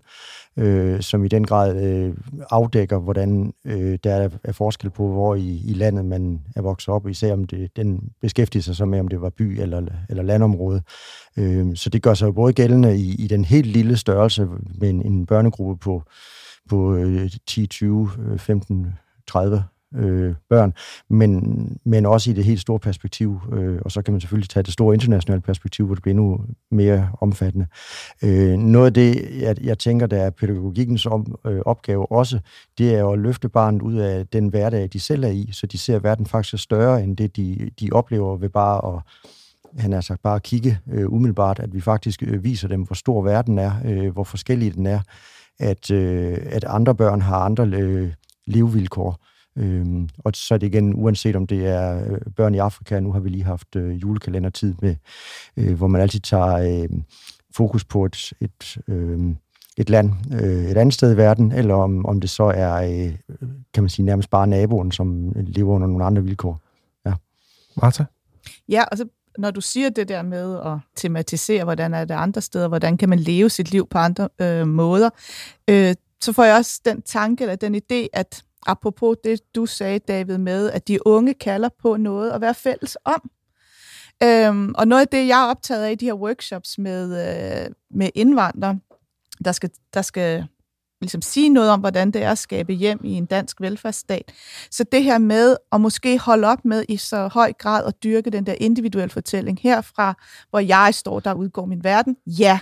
øh, som i den grad øh, afdækker, hvordan øh, der er, er forskel på, hvor i, i landet man er vokset op, især om det, den beskæftiger sig så med, om det var by eller, eller landområde. Øh, så det gør sig jo både gældende i, i den helt lille størrelse med en, en børnegruppe på, på øh, 10, 20, 15, 30 øh, børn, men, men også i det helt store perspektiv. Øh, og så kan man selvfølgelig tage det store internationale perspektiv, hvor det bliver endnu mere omfattende. Øh, noget af det, jeg, jeg tænker, der er pædagogikkens om, øh, opgave også, det er at løfte barnet ud af den hverdag, de selv er i, så de ser, verden faktisk større end det, de, de oplever ved bare at han er sagt bare at kigge øh, umiddelbart, at vi faktisk øh, viser dem, hvor stor verden er, øh, hvor forskellig den er, at, øh, at andre børn har andre øh, levevilkår. Øhm, og så er det igen, uanset om det er øh, børn i Afrika, nu har vi lige haft øh, julekalendertid med, øh, hvor man altid tager øh, fokus på et, et, øh, et land øh, et andet sted i verden, eller om, om det så er, øh, kan man sige, nærmest bare naboen, som lever under nogle andre vilkår. Ja. Martha? Ja, og så når du siger det der med at tematisere, hvordan er det andre steder, hvordan kan man leve sit liv på andre øh, måder, øh, så får jeg også den tanke, eller den idé, at apropos det, du sagde, David, med, at de unge kalder på noget at være fælles om. Øhm, og noget af det, jeg er optaget af i de her workshops med, øh, med indvandrere, der skal, der skal ligesom sige noget om, hvordan det er at skabe hjem i en dansk velfærdsstat. Så det her med at måske holde op med i så høj grad at dyrke den der individuelle fortælling herfra, hvor jeg står, der udgår min verden. Ja,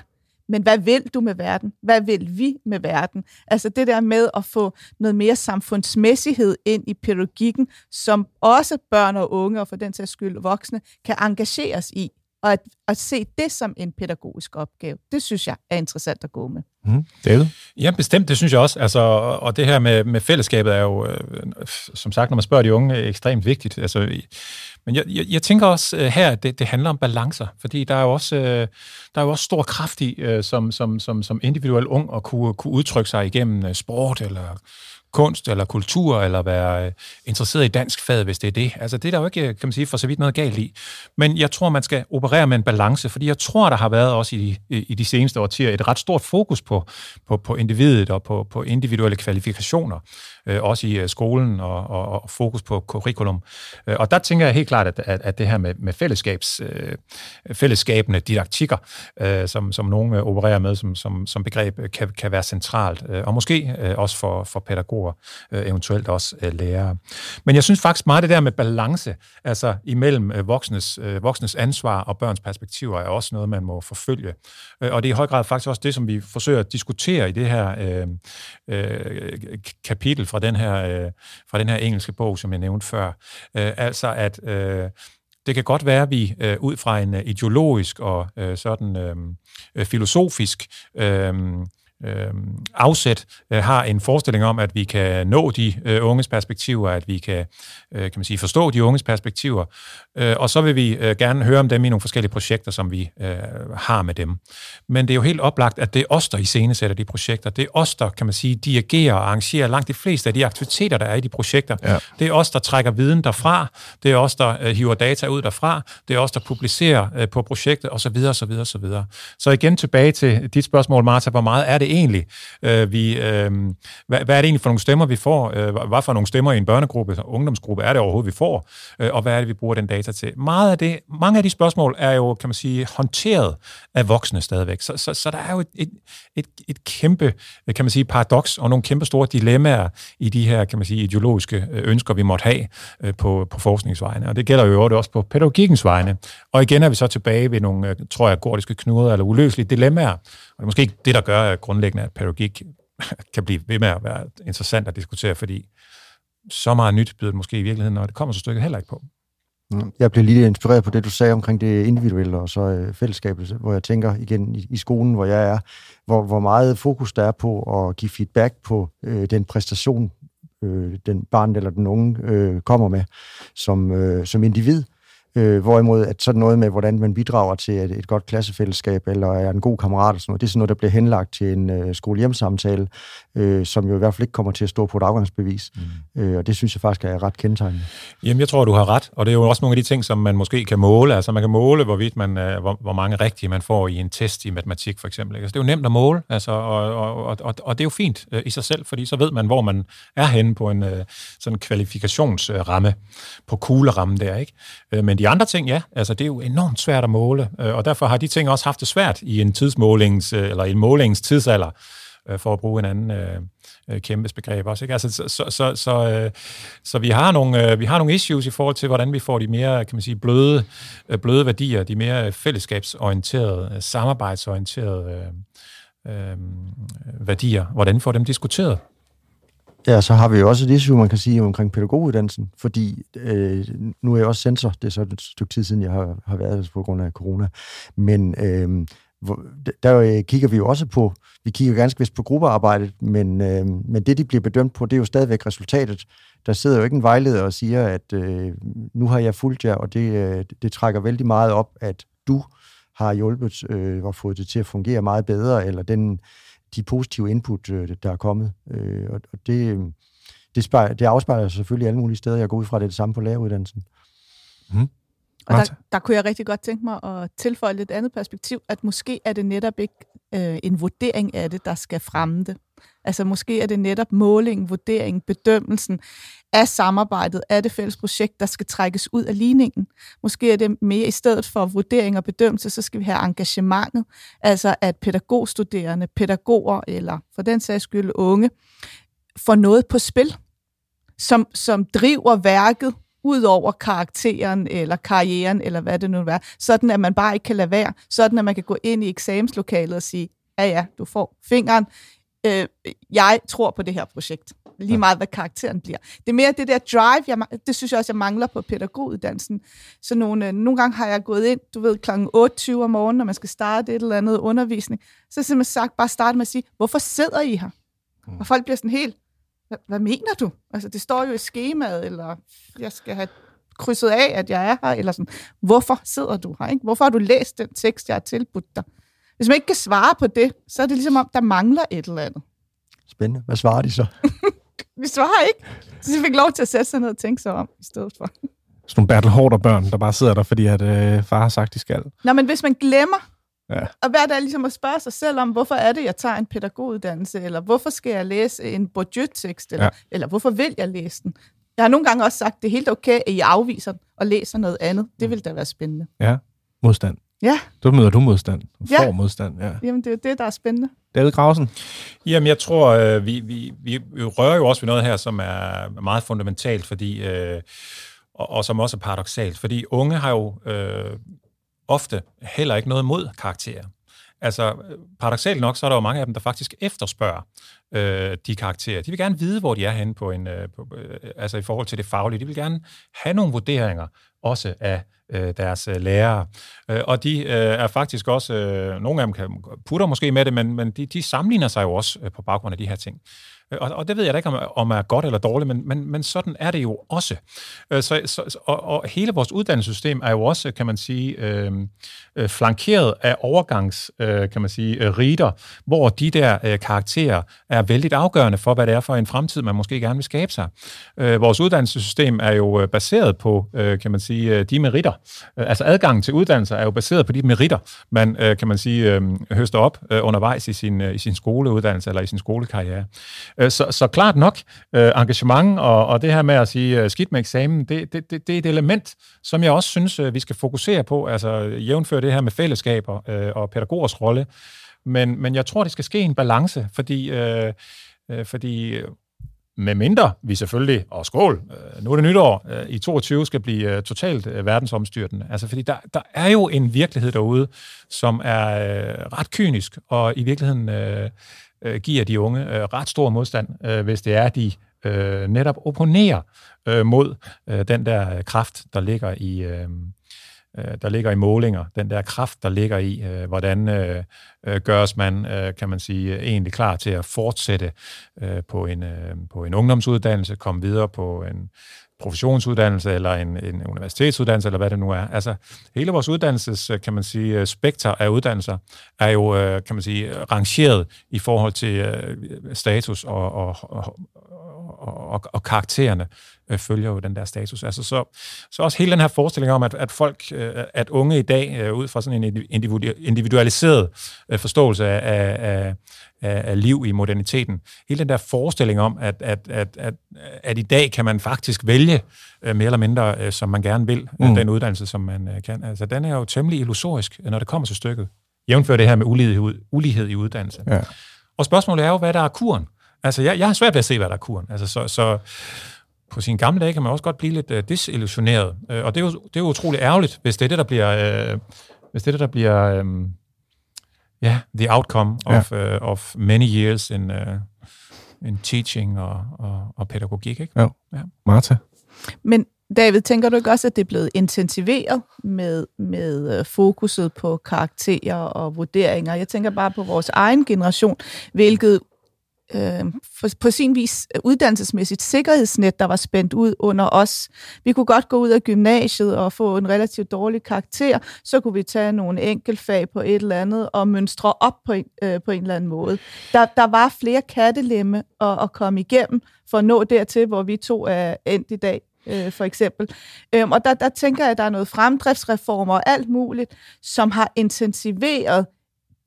men hvad vil du med verden? Hvad vil vi med verden? Altså det der med at få noget mere samfundsmæssighed ind i pædagogikken, som også børn og unge, og for den sags skyld voksne, kan engageres i. Og at, at se det som en pædagogisk opgave, det synes jeg er interessant at gå med. Mm. David? Ja, bestemt, det synes jeg også. Altså, og det her med, med fællesskabet er jo, øh, som sagt, når man spørger de unge, ekstremt vigtigt. Altså, men jeg, jeg, jeg tænker også øh, her, at det, det handler om balancer, fordi der er jo også, øh, der er jo også stor kraft i, øh, som, som, som, som individuel ung, at kunne, kunne udtrykke sig igennem øh, sport eller kunst eller kultur, eller være øh, interesseret i dansk fag, hvis det er det. Altså, det er der jo ikke, kan man sige, for så vidt noget galt i. Men jeg tror, man skal operere med en balance, fordi jeg tror, der har været også i, i, de seneste årtier et ret stort fokus på, på, på individet og på, på individuelle kvalifikationer, øh, også i øh, skolen og, og, og fokus på curriculum. Øh, og der tænker jeg helt klart, at, at, at det her med, med fællesskabs, øh, fællesskabende didaktikker, øh, som, som nogen opererer med som, som, som begreb, øh, kan, kan være centralt, og måske øh, også for, for pædagoger, øh, eventuelt også øh, lærere. Men jeg synes faktisk meget det der med balance, altså imellem øh, voksnes, øh, voksnes ansvar og børns perspektiver, er også noget, man må forfølge. Øh, og det er i høj grad faktisk også det, som vi forsøger at diskutere i det her øh, øh, kapitel fra den her, øh, fra den her engelske bog, som jeg nævnte før. Øh, altså at øh, det kan godt være, at vi øh, ud fra en øh, ideologisk og øh, sådan øh, øh filosofisk øh, øh, afsæt øh, har en forestilling om, at vi kan nå de øh, unges perspektiver, at vi kan, øh, kan man sige, forstå de unges perspektiver, øh, og så vil vi øh, gerne høre om dem i nogle forskellige projekter, som vi øh, har med dem. Men det er jo helt oplagt, at det er os, der iscenesætter de projekter. Det er os, der, kan man sige, dirigerer og arrangerer langt de fleste af de aktiviteter, der er i de projekter. Ja. Det er os, der trækker viden derfra. Det er os, der øh, hiver data ud derfra. Det er os, der publicerer øh, på projektet, osv. osv. osv. Så igen tilbage til dit spørgsmål, Martha, hvor meget er det det egentlig, øh, vi, øh, hvad, hvad er det egentlig for nogle stemmer, vi får? Øh, hvad for nogle stemmer i en børnegruppe, en ungdomsgruppe er det overhovedet, vi får? Øh, og hvad er det, vi bruger den data til? Meget af det, mange af de spørgsmål er jo, kan man sige, håndteret af voksne stadigvæk. Så, så, så der er jo et, et, et, et kæmpe, kan man sige, paradoks og nogle kæmpe store dilemmaer i de her, kan man sige, ideologiske øh, ønsker, vi måtte have øh, på, på forskningsvejene. Og det gælder jo også på pædagogikkens vegne. Og igen er vi så tilbage ved nogle, øh, tror jeg, gordiske knuder eller uløselige dilemmaer. Og det er måske ikke det, der gør at grundlæggende, at pædagogik kan blive ved med at være interessant at diskutere, fordi så meget nyt byder det måske i virkeligheden, og det kommer så stykket heller ikke på. Mm. Jeg blev lige inspireret på det, du sagde omkring det individuelle og så øh, fællesskabet, hvor jeg tænker igen i, i skolen, hvor jeg er, hvor, hvor meget fokus der er på at give feedback på øh, den præstation, øh, den barn eller den unge øh, kommer med som, øh, som individ. Øh, hvorimod at sådan noget med, hvordan man bidrager til et, et godt klassefællesskab, eller er en god kammerat, og sådan noget, det er sådan noget, der bliver henlagt til en øh, skolehjemsamtale, øh, som jo i hvert fald ikke kommer til at stå på et afgangsbevis. Mm. Øh, og det synes jeg faktisk er ret kendetegnende. Jamen, jeg tror, du har ret, og det er jo også nogle af de ting, som man måske kan måle. Altså, man kan måle, hvorvidt man, øh, hvor, hvor mange rigtige man får i en test i matematik, for eksempel. Altså, det er jo nemt at måle, altså, og, og, og, og, og det er jo fint øh, i sig selv, fordi så ved man, hvor man er henne på en øh, sådan kvalifikationsramme, på kuglerammen der, ikke? Øh, men de andre ting, ja, altså det er jo enormt svært at måle, øh, og derfor har de ting også haft det svært i en tidsmålings, øh, eller en målings tidsalder, øh, for at bruge en anden øh, kæmpes begreb også. Ikke? Altså, så, så, så, så, øh, så vi, har nogle, øh, vi har nogle issues i forhold til, hvordan vi får de mere kan man sige, bløde, øh, bløde værdier, de mere fællesskabsorienterede, samarbejdsorienterede øh, øh, værdier, hvordan får dem diskuteret Ja, så har vi jo også et issue, man kan sige, omkring pædagoguddannelsen, fordi øh, nu er jeg også sensor, det er så et stykke tid siden, jeg har, har været på grund af corona, men øhm, øh, der kigger vi jo også på, vi kigger ganske vist på gruppearbejdet, men, øh, men det, de bliver bedømt på, det er jo stadigvæk resultatet. Der sidder jo ikke en vejleder og siger, at øh, nu har jeg fulgt jer, og det, øh, det trækker vældig meget op, at du har hjulpet øh, og fået det til at fungere meget bedre, eller den de positive input, øh, der er kommet. Øh, og det, det, spejler, det afspejler selvfølgelig alle mulige steder. Jeg går ud fra, det er det samme på læreruddannelsen. Mm. Og der, der kunne jeg rigtig godt tænke mig at tilføje lidt andet perspektiv, at måske er det netop ikke øh, en vurdering af det, der skal fremme det. Altså måske er det netop målingen, vurderingen, bedømmelsen af samarbejdet, af det fælles projekt, der skal trækkes ud af ligningen. Måske er det mere i stedet for vurdering og bedømmelse, så skal vi have engagementet, altså at pædagogstuderende, pædagoger eller for den sags skyld unge, får noget på spil, som, som driver værket ud over karakteren eller karrieren, eller hvad det nu er, sådan at man bare ikke kan lade være, sådan at man kan gå ind i eksamenslokalet og sige, ja ja, du får fingeren, øh, jeg tror på det her projekt. Lige meget, hvad karakteren bliver. Det er mere det der drive, jeg, det synes jeg også, jeg mangler på pædagoguddannelsen. Så nogle, øh, nogle gange har jeg gået ind, du ved, kl. 8.20 om morgenen, når man skal starte et eller andet undervisning. Så har jeg simpelthen sagt, bare starte med at sige, hvorfor sidder I her? Mm. Og folk bliver sådan helt, hvad, hvad mener du? Altså, det står jo i skemaet, eller jeg skal have krydset af, at jeg er her, eller sådan. Hvorfor sidder du her? Ikke? Hvorfor har du læst den tekst, jeg har tilbudt dig? Hvis man ikke kan svare på det, så er det ligesom om, der mangler et eller andet. Spændende. Hvad svarer de så? vi svarer ikke. Så de fik lov til at sætte sig ned og tænke sig om i stedet for. Sådan nogle Bertel Hårder børn, der bare sidder der, fordi at, øh, far har sagt, de skal. Nå, men hvis man glemmer, ja. og hver dag ligesom at spørge sig selv om, hvorfor er det, jeg tager en pædagoguddannelse, eller hvorfor skal jeg læse en Bourdieu-tekst, eller, ja. eller hvorfor vil jeg læse den? Jeg har nogle gange også sagt, det er helt okay, at I afviser og læser noget andet. Det vil da være spændende. Ja, modstand. Ja. Så møder du modstand. Får ja. modstand, ja. Jamen, det er jo det, der er spændende. David Grausen? Jamen, jeg tror, øh, vi, vi, vi rører jo også ved noget her, som er meget fundamentalt, fordi, øh, og, og som også er paradoxalt, fordi unge har jo øh, ofte heller ikke noget mod karakterer. Altså, paradoxalt nok, så er der jo mange af dem, der faktisk efterspørger øh, de karakterer. De vil gerne vide, hvor de er henne på en, øh, på, øh, altså i forhold til det faglige. De vil gerne have nogle vurderinger også af øh, deres øh, lærere. Øh, og de øh, er faktisk også, øh, nogle af dem kan putter måske med det, men, men de, de sammenligner sig jo også øh, på baggrund af de her ting. Øh, og, og det ved jeg da ikke, om, om er godt eller dårligt, men, men, men sådan er det jo også. Øh, så, så, og, og hele vores uddannelsessystem er jo også, kan man sige, øhm, øh, flankeret af overgangs, øh, kan man sige, rider, riter, hvor de der øh, karakterer er vældig afgørende for, hvad det er for en fremtid, man måske gerne vil skabe sig. Øh, vores uddannelsessystem er jo baseret på, øh, kan man sige, de meritter. Altså adgangen til uddannelser er jo baseret på de meritter, man, øh, kan man sige, øh, høster op øh, undervejs i sin, øh, i sin skoleuddannelse eller i sin skolekarriere. Øh, så, så klart nok, øh, engagement og, og det her med at sige øh, skidt med eksamen, det, det, det, det er et element, som jeg også synes, øh, vi skal fokusere på, altså jævnføre det her med fællesskaber øh, og pædagogers rolle. Men, men jeg tror, det skal ske en balance, fordi, øh, øh, fordi øh, med mindre vi selvfølgelig, og skål, øh, nu er det nytår, øh, i 22 skal blive øh, totalt øh, verdensomstyrtende. Altså, fordi der, der er jo en virkelighed derude, som er øh, ret kynisk, og i virkeligheden øh, øh, giver de unge øh, ret stor modstand, øh, hvis det er, at de øh, netop opponerer øh, mod øh, den der kraft, der ligger i... Øh, øh der ligger i målinger, den der kraft, der ligger i, øh, hvordan øh, øh, gøres man, øh, kan man sige, egentlig klar til at fortsætte øh, på, en, øh, på en ungdomsuddannelse, komme videre på en professionsuddannelse eller en, en universitetsuddannelse, eller hvad det nu er. Altså, hele vores uddannelses, øh, kan man sige, øh, spekter af uddannelser er jo, øh, kan man sige, rangeret i forhold til status og, og, og, og, og karaktererne øh, følger jo den der status. Altså, så, så også hele den her forestilling om, at, at folk, øh, at unge i dag, øh, ud fra sådan en individualiseret øh, forståelse af, af, af, af liv i moderniteten, hele den der forestilling om, at, at, at, at, at i dag kan man faktisk vælge øh, mere eller mindre, øh, som man gerne vil, øh, mm. den uddannelse, som man øh, kan. Altså, den er jo temmelig illusorisk, når det kommer til stykket. Jævnfør det her med ulighed, ulighed i uddannelse. Ja. Og spørgsmålet er jo, hvad der er kuren. Altså, jeg, jeg har svært ved at se, hvad der er kuren. Altså, så, så på sin gamle dage kan man også godt blive lidt uh, desillusioneret. Uh, og det er, jo, det er jo utroligt ærgerligt, hvis det er det, der bliver... Uh, hvis det er det, der bliver... Um, ja, yeah, the outcome of, ja. uh, of many years in, uh, in teaching og, og, og pædagogik, ikke? Jo. Ja. Martha? Men David, tænker du ikke også, at det er blevet intensiveret med, med fokuset på karakterer og vurderinger? Jeg tænker bare på vores egen generation, hvilket øh, for, på sin vis øh, uddannelsesmæssigt sikkerhedsnet, der var spændt ud under os. Vi kunne godt gå ud af gymnasiet og få en relativt dårlig karakter, så kunne vi tage nogle enkeltfag på et eller andet og mønstre op på en, øh, på en eller anden måde. Der, der var flere kattelemme at, at komme igennem for at nå dertil, hvor vi to er endt i dag øh, for eksempel. Øhm, og der, der tænker jeg, at der er noget fremdriftsreformer og alt muligt, som har intensiveret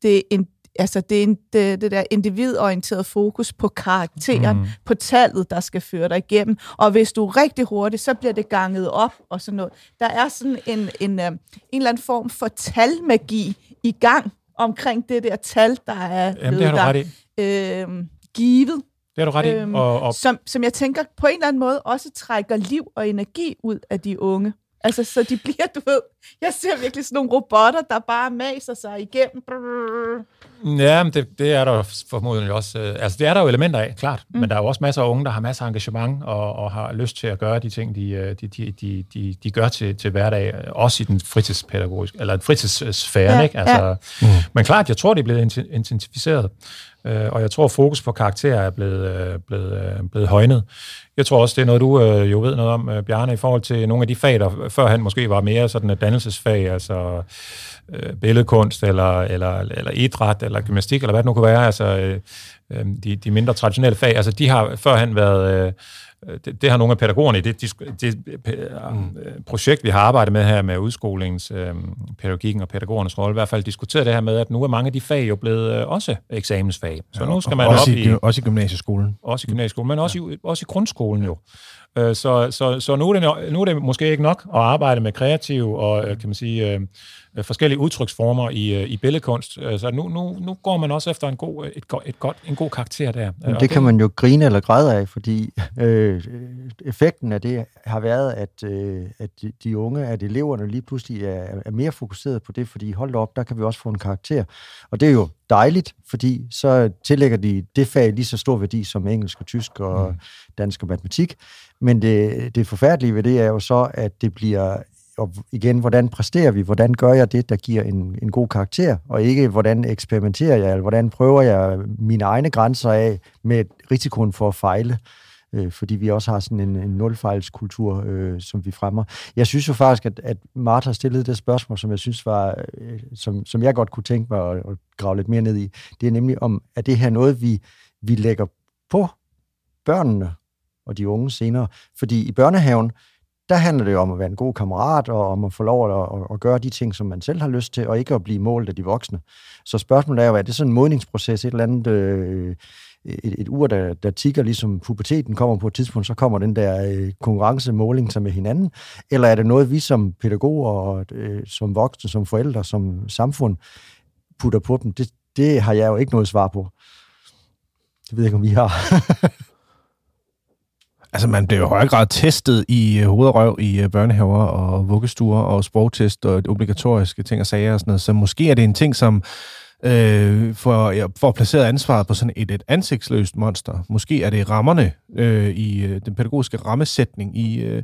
det en altså det, er det, det der individorienterede fokus på karakteren, mm. på tallet, der skal føre dig igennem. Og hvis du er rigtig hurtig, så bliver det ganget op og sådan noget. Der er sådan en, en, en, øh, en eller anden form for talmagi i gang omkring det der tal, der er Jamen, det har du i. Øh, givet. Det har du ret i. Øhm, og, og... Som, som jeg tænker på en eller anden måde også trækker liv og energi ud af de unge. Altså, så de bliver, du ved, jeg ser virkelig sådan nogle robotter, der bare maser sig igennem. Ja, men det, det er der formodentlig også. Øh, altså, det er der jo elementer af, klart. Mm. Men der er jo også masser af unge, der har masser af engagement og, og har lyst til at gøre de ting, de, øh, de, de, de, de, de gør til, til hverdag, også i den fritidspædagogiske, eller fritidssfære, ja, ikke? Altså, ja. mm. Men klart, jeg tror, det er blevet intensificeret. Øh, og jeg tror, fokus på karakterer er blevet, blevet, blevet højnet. Jeg tror også, det er noget, du øh, jo ved noget om, øh, Bjarne, i forhold til nogle af de fag, der førhen måske var mere sådan et dannelsesfag, altså øh, billedkunst, eller, eller, eller idræt, eller gymnastik, eller hvad det nu kunne være, altså øh, øh de, de mindre traditionelle fag, altså de har førhen været... Øh, det, det har nogle af pædagogerne i det, det, det mm. projekt, vi har arbejdet med her med udskolingens, øh, pædagogikken og pædagogernes rolle, i hvert fald diskuteret det her med, at nu er mange af de fag jo blevet øh, også eksamensfag. Så ja, nu skal man også op i, i... Også i gymnasieskolen. Også i gymnasieskolen, men også, ja. i, også i grundskolen jo. Øh, så, så, så nu, er det, nu er det måske ikke nok at arbejde med kreativ og, øh, kan man sige, øh, øh, forskellige udtryksformer i, i billedkunst. Så nu, nu, nu går man også efter en god, et, et godt, en god karakter der. Men det, det kan man jo grine eller græde af, fordi øh, effekten af det har været, at, øh, at de unge, at eleverne lige pludselig er, er mere fokuseret på det, fordi hold op, der kan vi også få en karakter. Og det er jo dejligt, fordi så tillægger de det fag lige så stor værdi som engelsk og tysk og mm. dansk og matematik. Men det, det forfærdelige ved det er jo så, at det bliver og igen, hvordan præsterer vi? Hvordan gør jeg det, der giver en, en god karakter? Og ikke, hvordan eksperimenterer jeg, eller hvordan prøver jeg mine egne grænser af med risikoen for at fejle? øh, fordi vi også har sådan en, en nulfejlskultur, øh, som vi fremmer. Jeg synes jo faktisk, at, at Martha stillede det spørgsmål, som jeg synes var, øh, som, som jeg godt kunne tænke mig at, at grave lidt mere ned i. Det er nemlig om, er det her noget, vi, vi lægger på børnene og de unge senere? Fordi i børnehaven, der handler det jo om at være en god kammerat, og om at få lov at, at, at gøre de ting, som man selv har lyst til, og ikke at blive målt af de voksne. Så spørgsmålet er jo, er det sådan en modningsproces, et eller andet... Øh, et, et ur, der, der tigger, ligesom puberteten kommer på et tidspunkt, så kommer den der øh, konkurrencemåling sig med hinanden? Eller er det noget, vi som pædagoger, og, øh, som voksne, som forældre, som samfund putter på dem? Det, det har jeg jo ikke noget svar på. Det ved jeg ikke, om vi har. Altså, man bliver jo i højere grad testet i øh, hovedrøv i øh, børnehaver og vuggestuer og sprogtest og obligatoriske ting og sager og sådan noget. Så måske er det en ting, som øh, for, ja, for placeret ansvaret på sådan et, et ansigtsløst monster. Måske er det rammerne øh, i øh, den pædagogiske rammesætning i, øh,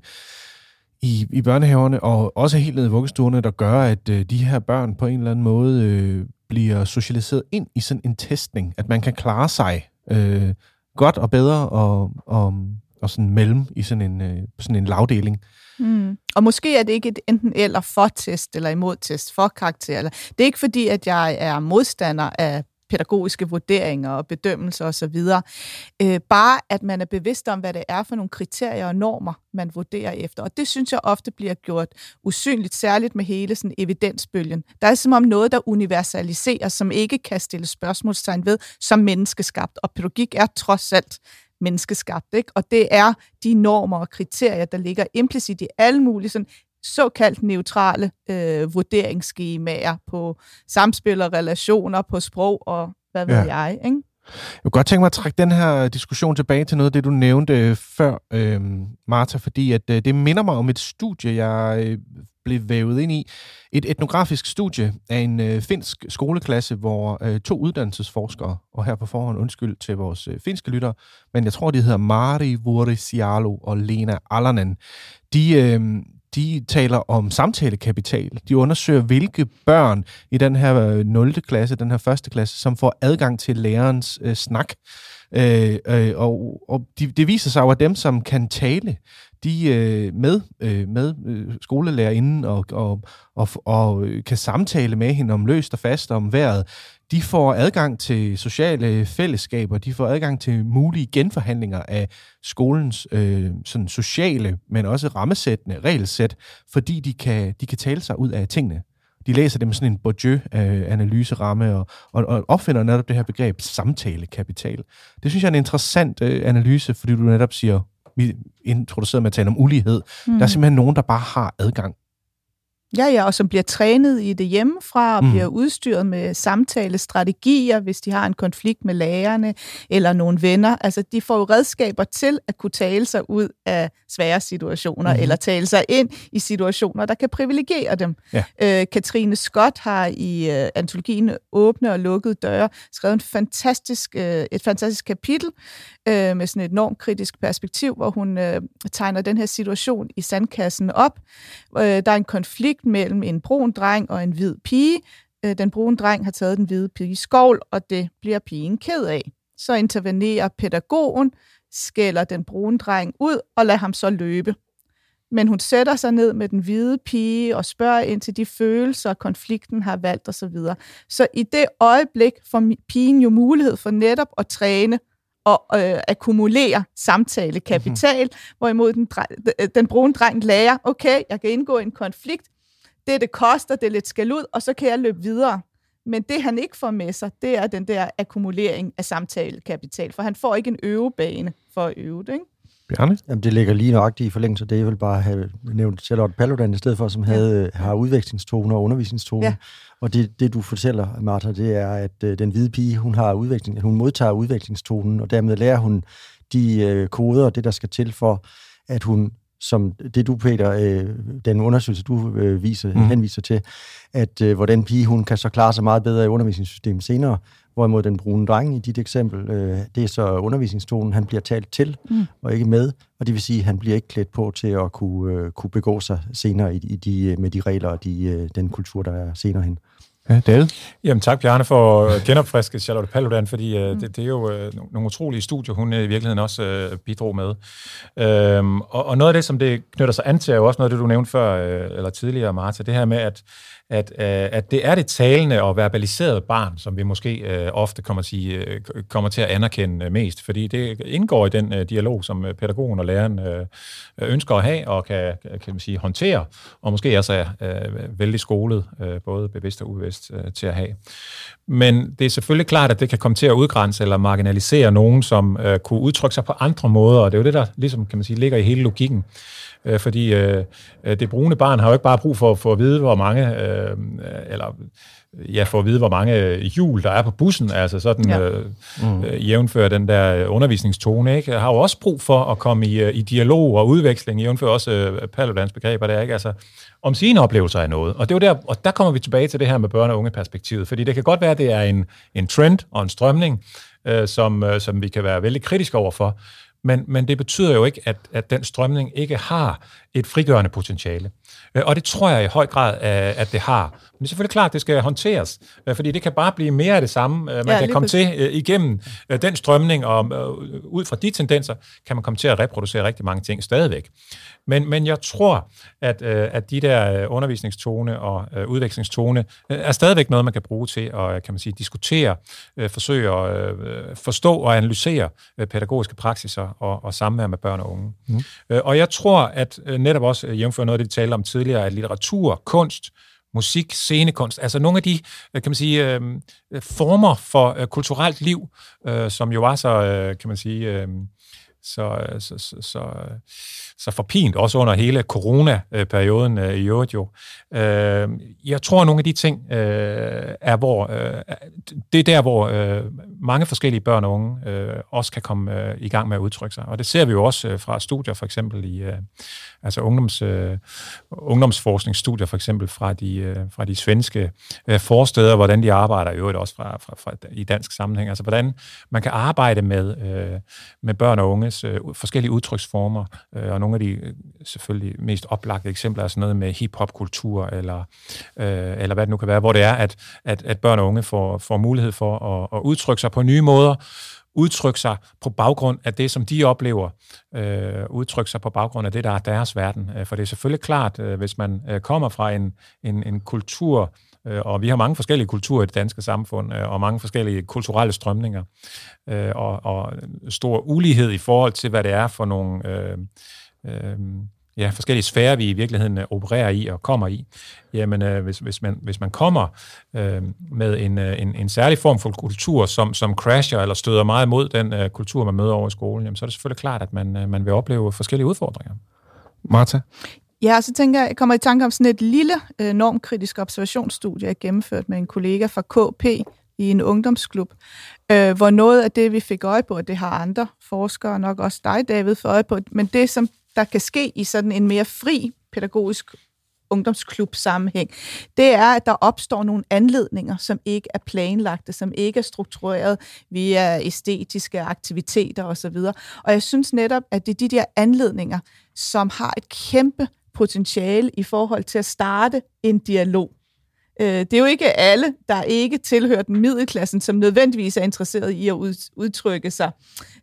i, i børnehaverne, og også helt ned i vuggestuerne, der gør, at øh, de her børn på en eller anden måde øh, bliver socialiseret ind i sådan en testning, at man kan klare sig øh, godt og bedre og, og, og sådan mellem i sådan en, øh, sådan en lavdeling. Mm. Og måske er det ikke et enten eller for test eller imod test for karakter. Eller, det er ikke fordi, at jeg er modstander af pædagogiske vurderinger og bedømmelser osv. Øh, bare at man er bevidst om, hvad det er for nogle kriterier og normer, man vurderer efter. Og det synes jeg ofte bliver gjort usynligt, særligt med hele sådan evidensbølgen. Der er som om noget, der universaliseres, som ikke kan stille spørgsmålstegn ved, som menneskeskabt. Og pædagogik er trods alt menneskeskabt. Ikke? Og det er de normer og kriterier, der ligger implicit i alle mulige sådan såkaldt neutrale øh, vurderingsskemaer på samspil og relationer, på sprog og hvad ved ja. jeg. Ikke? Jeg kunne godt tænke mig at trække den her diskussion tilbage til noget af det, du nævnte øh, før, øh, Martha, fordi at, øh, det minder mig om et studie, jeg øh, blev vævet ind i. Et etnografisk studie af en øh, finsk skoleklasse, hvor øh, to uddannelsesforskere, og her på forhånd undskyld til vores øh, finske lytter, men jeg tror, de hedder Mari Vuorisialo og Lena Alanen, de, øh, de taler om samtalekapital. De undersøger, hvilke børn i den her øh, 0. Klasse, den her første klasse, som får adgang til lærerens øh, snak. Øh, øh, og og de, det viser sig jo, at dem, som kan tale, de øh, med, øh, med øh, skolelærerinden og, og, og, og øh, kan samtale med hende om løst og fast om vejret, de får adgang til sociale fællesskaber, de får adgang til mulige genforhandlinger af skolens øh, sådan sociale, men også rammesættende regelsæt, fordi de kan, de kan tale sig ud af tingene. De læser dem sådan en Bourdieu-analyseramme øh, og, og, og opfinder netop det her begreb samtalekapital. Det synes jeg er en interessant øh, analyse, fordi du netop siger, vi introducerede med at tale om ulighed. Mm. Der er simpelthen nogen, der bare har adgang Ja, ja, og som bliver trænet i det hjemmefra, og mm. bliver udstyret med samtalestrategier, hvis de har en konflikt med lærerne eller nogle venner. Altså, de får jo redskaber til at kunne tale sig ud af svære situationer, mm. eller tale sig ind i situationer, der kan privilegere dem. Ja. Øh, Katrine Scott har i øh, antologien Åbne og Lukkede Døre skrevet en fantastisk, øh, et fantastisk kapitel øh, med sådan et enormt kritisk perspektiv, hvor hun øh, tegner den her situation i sandkassen op. Øh, der er en konflikt konflikt mellem en brun dreng og en hvid pige. Øh, den brune dreng har taget den hvide pige skovl, og det bliver pigen ked af. Så intervenerer pædagogen, skælder den brune dreng ud og lader ham så løbe. Men hun sætter sig ned med den hvide pige og spørger ind til de følelser, konflikten har valgt osv. Så, videre. så i det øjeblik får pigen jo mulighed for netop at træne og øh, akkumulere samtalekapital, mm-hmm. hvorimod den, den brune dreng lærer, okay, jeg kan indgå i en konflikt, det, det koster, det er lidt skal ud, og så kan jeg løbe videre. Men det, han ikke får med sig, det er den der akkumulering af samtalekapital, for han får ikke en øvebane for at øve det, ikke? Bjarne? Jamen, det ligger lige nøjagtigt i forlængelse det. Jeg vil bare have nævnt Charlotte Paludan i stedet for, som havde, har udvekslingstoner og undervisningstoner. Ja. Og det, det, du fortæller, Martha, det er, at øh, den hvide pige, hun, har udveksling, at hun modtager udvekslingstonen, og dermed lærer hun de øh, koder, det der skal til for, at hun som det du, Peter, øh, den undersøgelse, du øh, viser, mm. henviser til, at øh, hvordan pige, hun kan så klare sig meget bedre i undervisningssystemet senere, hvorimod den brune dreng i dit eksempel, øh, det er så undervisningstonen, han bliver talt til mm. og ikke med, og det vil sige, at han bliver ikke klædt på til at kunne, øh, kunne begå sig senere i, i de, med de regler og de, øh, den kultur, der er senere hen. Ja, David? Jamen tak, Bjarne, for at genopfriske Charlotte Paludan, fordi mm. det, det er jo øh, nogle utrolige studier, hun øh, i virkeligheden også øh, bidrog med. Øhm, og, og noget af det, som det knytter sig an til, er jo også noget af det, du nævnte før, øh, eller tidligere, Martha, det her med, at at, øh, at det er det talende og verbaliserede barn, som vi måske øh, ofte kommer, sige, øh, kommer til at anerkende øh, mest, fordi det indgår i den øh, dialog, som øh, pædagogen og læreren øh, ønsker at have og kan, kan man sige, håndtere, og måske også er øh, vældig skolet, øh, både bevidst og ubevidst, øh, til at have. Men det er selvfølgelig klart, at det kan komme til at udgrænse eller marginalisere nogen, som øh, kunne udtrykke sig på andre måder, og det er jo det, der ligesom, kan man sige, ligger i hele logikken. Øh, fordi øh, øh, det brune barn har jo ikke bare brug for, for at vide, hvor mange, øh, eller ja, for at vide, hvor mange hjul der er på bussen, altså sådan ja. øh, mm. øh, jævnfør den der undervisningstone, ikke? Har jo også brug for at komme i, øh, i dialog og udveksling, jævnfør også øh, Paludans begreber der, ikke? Altså, om sine oplevelser af noget. Og det er der, og der kommer vi tilbage til det her med børne- og unge-perspektivet, fordi det kan godt være, at det er en, en trend og en strømning, øh, som, øh, som vi kan være vældig kritiske overfor, men, men det betyder jo ikke, at, at den strømning ikke har et frigørende potentiale. Øh, og det tror jeg i høj grad, at det har. Men det er selvfølgelig klart, at det skal håndteres, øh, fordi det kan bare blive mere af det samme. Øh, man ja, kan komme til igennem den strømning, og ud fra de tendenser, kan man komme til at reproducere rigtig mange ting stadigvæk. Men, men jeg tror, at, at de der undervisningstone og udvekslingstone er stadigvæk noget, man kan bruge til at kan man sige, diskutere, forsøge at forstå og analysere pædagogiske praksiser og, og samvær med børn og unge. Mm. Og jeg tror, at netop også jævnfør noget af det, vi talte om tidligere, at litteratur, kunst, musik, scenekunst, altså nogle af de, øh, kan man sige, øh, former for øh, kulturelt liv, øh, som jo var så, øh, kan man sige, øh, Øh, så, så, så, øh, så, så forpint, også under hele corona-perioden øh, i øvrigt jo. Øh, jeg tror, at nogle af de ting øh, er, hvor øh, det er der, hvor øh, mange forskellige børn og unge øh, også kan komme øh, i gang med at udtrykke sig. Og det ser vi jo også øh, fra studier, for eksempel i øh, altså ungdoms, øh, ungdomsforskningsstudier, for eksempel fra de, øh, fra de svenske øh, forsteder, hvordan de arbejder, i øvrigt også fra, fra, fra, i dansk sammenhæng. Altså hvordan man kan arbejde med, øh, med børn og unges øh, forskellige udtryksformer, øh, og nogle af de øh, selvfølgelig mest oplagte eksempler er sådan noget med hip-hop-kultur, eller, øh, eller hvad det nu kan være, hvor det er, at, at, at børn og unge får, får mulighed for at, at udtrykke sig på nye måder, udtrykke sig på baggrund af det, som de oplever, øh, udtrykke sig på baggrund af det, der er deres verden. Øh, for det er selvfølgelig klart, øh, hvis man øh, kommer fra en, en, en kultur, øh, og vi har mange forskellige kulturer i det danske samfund, øh, og mange forskellige kulturelle strømninger, øh, og, og stor ulighed i forhold til, hvad det er for nogle... Øh, øh, ja, forskellige sfærer, vi i virkeligheden øh, opererer i og kommer i, jamen øh, hvis, hvis, man, hvis man kommer øh, med en, øh, en, en særlig form for kultur, som, som crasher eller støder meget imod den øh, kultur, man møder over i skolen, jamen, så er det selvfølgelig klart, at man, øh, man vil opleve forskellige udfordringer. Martha? Ja, så tænker jeg, jeg kommer i tanke om sådan et lille øh, normkritisk observationsstudie, jeg gennemført med en kollega fra KP i en ungdomsklub, øh, hvor noget af det, vi fik øje på, og det har andre forskere, nok også dig, David, for øje på, men det, som der kan ske i sådan en mere fri pædagogisk ungdomsklub sammenhæng, det er, at der opstår nogle anledninger, som ikke er planlagte, som ikke er struktureret via æstetiske aktiviteter osv. Og jeg synes netop, at det er de der anledninger, som har et kæmpe potentiale i forhold til at starte en dialog. Øh, det er jo ikke alle, der ikke tilhører den middelklassen, som nødvendigvis er interesseret i at udtrykke sig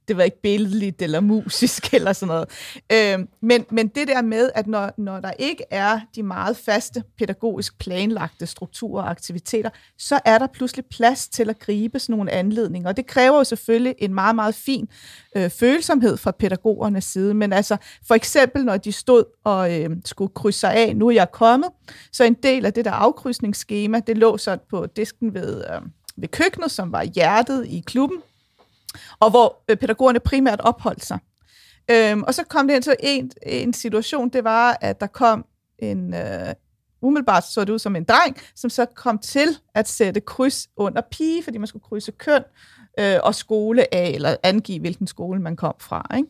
det var ikke billedligt eller musisk eller sådan noget. Øh, men, men det der med, at når, når der ikke er de meget faste pædagogisk planlagte strukturer og aktiviteter, så er der pludselig plads til at gribe sådan nogle anledninger. Og det kræver jo selvfølgelig en meget, meget fin øh, følsomhed fra pædagogernes side. Men altså for eksempel, når de stod og øh, skulle krydse sig af, nu er jeg kommet, så en del af det der afkrydsnings afkrydsningsskema, det lå så på disken ved, øh, ved køkkenet, som var hjertet i klubben, og hvor øh, pædagogerne primært opholdt sig. Øhm, og så kom det ind til en, en situation, det var, at der kom en, øh, umiddelbart så det ud som en dreng, som så kom til at sætte kryds under pige, fordi man skulle krydse køn øh, og skole af, eller angive, hvilken skole man kom fra. Ikke?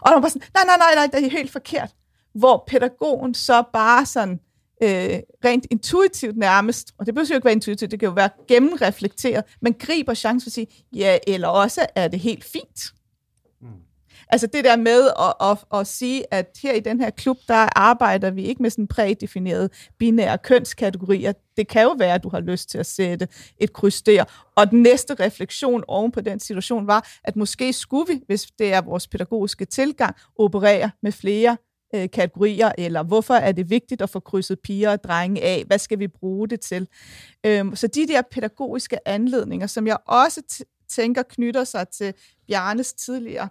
Og der var sådan, nej, nej, nej, nej, det er helt forkert. hvor pædagogen så bare sådan øh, rent intuitivt nærmest, og det behøver jo ikke være intuitivt, det kan jo være gennemreflekteret, men griber chancen for at sige, ja, eller også er det helt fint. Mm. Altså det der med at, at, at sige, at her i den her klub, der arbejder vi ikke med sådan prædefinerede binære kønskategorier. Det kan jo være, at du har lyst til at sætte et kryds der. Og den næste refleksion oven på den situation var, at måske skulle vi, hvis det er vores pædagogiske tilgang, operere med flere øh, kategorier, eller hvorfor er det vigtigt at få krydset piger og drenge af? Hvad skal vi bruge det til? Øhm, så de der pædagogiske anledninger, som jeg også tænker knytter sig til Bjarnes tidligere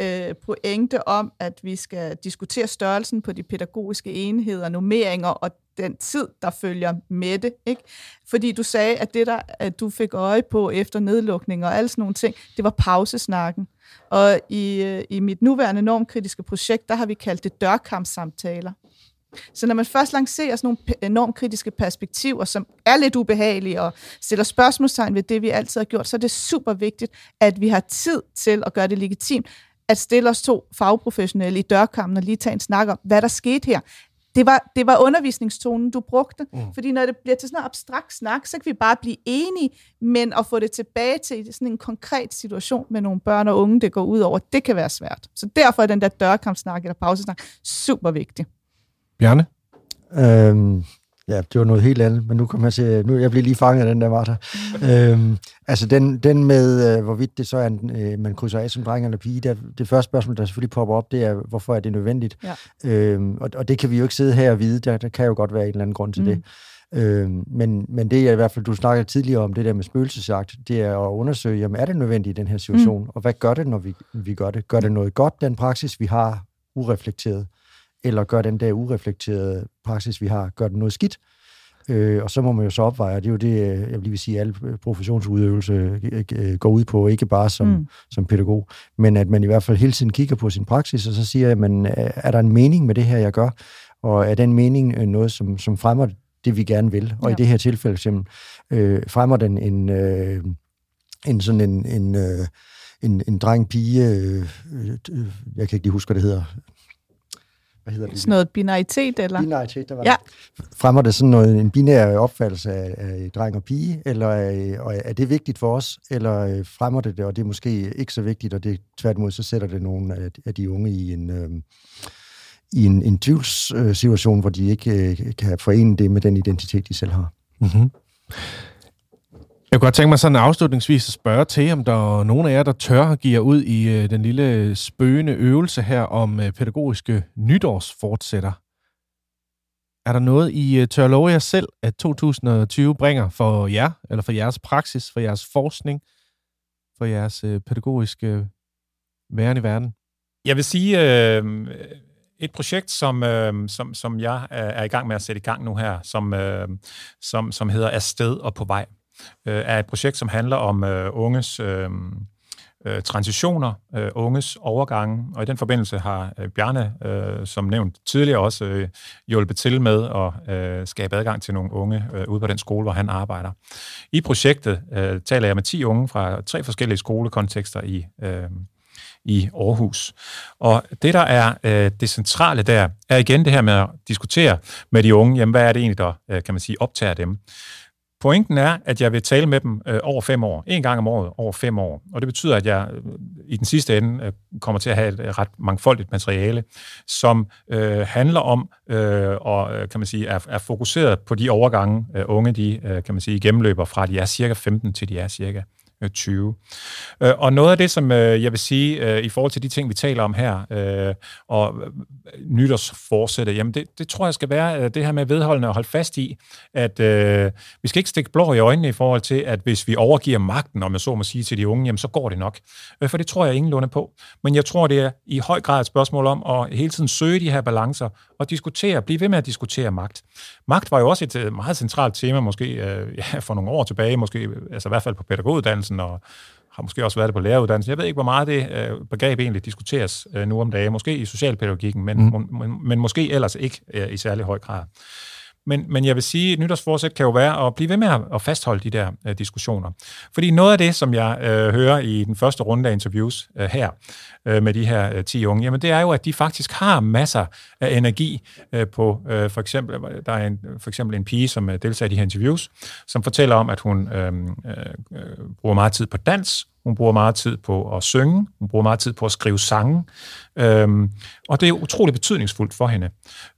øh, pointe om, at vi skal diskutere størrelsen på de pædagogiske enheder, nummeringer og den tid, der følger med det. Ikke? Fordi du sagde, at det, der at du fik øje på efter nedlukning og alle sådan nogle ting, det var pausesnakken. Og i, øh, i mit nuværende normkritiske projekt, der har vi kaldt det dørkampssamtaler. Så når man først lancerer sådan nogle normkritiske perspektiver, som er lidt ubehagelige og stiller spørgsmålstegn ved det, vi altid har gjort, så er det super vigtigt, at vi har tid til at gøre det legitimt, at stille os to fagprofessionelle i dørkampen og lige tage en snak om, hvad der skete her. Det var, det var undervisningstonen, du brugte. Mm. Fordi når det bliver til sådan en abstrakt snak, så kan vi bare blive enige, men at få det tilbage til sådan en konkret situation med nogle børn og unge, det går ud over, det kan være svært. Så derfor er den der dørkampsnak eller pausesnak super vigtig. Bjarne? Øhm, Ja, det var noget helt andet, men nu kommer jeg til, nu jeg bliver lige fanget af den der, Martha. øhm, altså den, den med, øh, hvorvidt det så er, en, øh, man krydser af som dreng eller pige, der, det første spørgsmål, der selvfølgelig popper op, det er, hvorfor er det nødvendigt? Ja. Øhm, og, og det kan vi jo ikke sidde her og vide, der, der kan jo godt være en eller anden grund til mm. det. Øhm, men, men det er i hvert fald, du snakkede tidligere om, det der med spøgelsesjagt, det er at undersøge, jamen er det nødvendigt i den her situation, mm. og hvad gør det, når vi, vi gør det? Gør det noget godt, den praksis, vi har, ureflekteret? Eller gør den der ureflekterede praksis, vi har, gør den noget skidt. Øh, og så må man jo så opveje, og det er jo det, øh, jeg vil sige, at alle professionsudøvelse øh, øh, går ud på, ikke bare som, mm. som pædagog, men at man i hvert fald hele tiden kigger på sin praksis, og så siger, man, er der en mening med det her, jeg gør? Og er den mening noget, som, som fremmer det, vi gerne vil? Og ja. i det her tilfælde, eksempel, øh, fremmer den en, øh, en sådan en, en, øh, en, en dreng-pige, øh, øh, jeg kan ikke lige huske, hvad det hedder, hvad hedder det? Sådan noget binaritet, eller? Binaritet, der var ja. det. Fremmer det sådan noget, en binær opfattelse af, af dreng og pige, eller er, og er det vigtigt for os, eller øh, fremmer det det, og det er måske ikke så vigtigt, og det tværtimod, så sætter det nogle af, af de unge i en... Øh, i en, en tvivlssituation, hvor de ikke øh, kan forene det med den identitet, de selv har. Mm-hmm. Jeg kunne godt tænke mig sådan afslutningsvis at spørge til, om der er nogen af jer, der tør at give jer ud i øh, den lille øh, spøgende øvelse her om øh, pædagogiske nytårsfortsætter. Er der noget, I øh, tør love jer selv, at 2020 bringer for jer, eller for jeres praksis, for jeres forskning, for jeres øh, pædagogiske øh, væren i verden? Jeg vil sige, øh, et projekt, som, øh, som, som jeg er i gang med at sætte i gang nu her, som, øh, som, som hedder Afsted og på vej øh, er et projekt, som handler om øh, unges øh, øh, transitioner, øh, unges overgange, og i den forbindelse har øh, Bjarne, øh, som nævnt tidligere, også øh, hjulpet til med at øh, skabe adgang til nogle unge øh, ude på den skole, hvor han arbejder. I projektet øh, taler jeg med 10 unge fra tre forskellige skolekontekster i øh, i Aarhus. Og det, der er øh, det centrale der, er igen det her med at diskutere med de unge, jamen hvad er det egentlig, der, øh, kan man sige, optager dem. Pointen er, at jeg vil tale med dem øh, over fem år. En gang om året over fem år. Og det betyder, at jeg øh, i den sidste ende øh, kommer til at have et øh, ret mangfoldigt materiale, som øh, handler om øh, og øh, kan man sige, er, er fokuseret på de overgange, øh, unge de øh, kan man sige, gennemløber fra de er cirka 15 til de er cirka Øh, 2020. Øh, og noget af det, som øh, jeg vil sige i forhold til de ting, vi taler om her, og nytårsforsætte, jamen det, det tror jeg skal være det her med vedholdende at holde fast i, at øh, vi skal ikke stikke blå i øjnene i forhold til, at hvis vi overgiver magten, om jeg så må sige til de unge, jamen så går det nok. For det tror jeg ingenlunde på. Men jeg tror, det er i høj grad et spørgsmål om at hele tiden søge de her balancer og diskutere, blive ved med at diskutere magt. Magt var jo også et meget centralt tema, måske ja, for nogle år tilbage, måske altså i hvert fald på pædagoguddannelsen, uddannelsen, og har måske også været det på læreruddannelsen. Jeg ved ikke, hvor meget det øh, begreb egentlig diskuteres øh, nu om dagen. Måske i socialpædagogikken, men, mm. men, men måske ellers ikke øh, i særlig høj grad. Men, men jeg vil sige, at nytårsforsæt kan jo være at blive ved med at fastholde de der øh, diskussioner. Fordi noget af det, som jeg øh, hører i den første runde af interviews øh, her øh, med de her øh, 10 unge, jamen det er jo, at de faktisk har masser af energi øh, på, øh, for eksempel, der er en, for eksempel en pige, som øh, deltager i de her interviews, som fortæller om, at hun øh, øh, øh bruger meget tid på dans, hun bruger meget tid på at synge, hun bruger meget tid på at skrive sange, øhm, og det er utrolig betydningsfuldt for hende.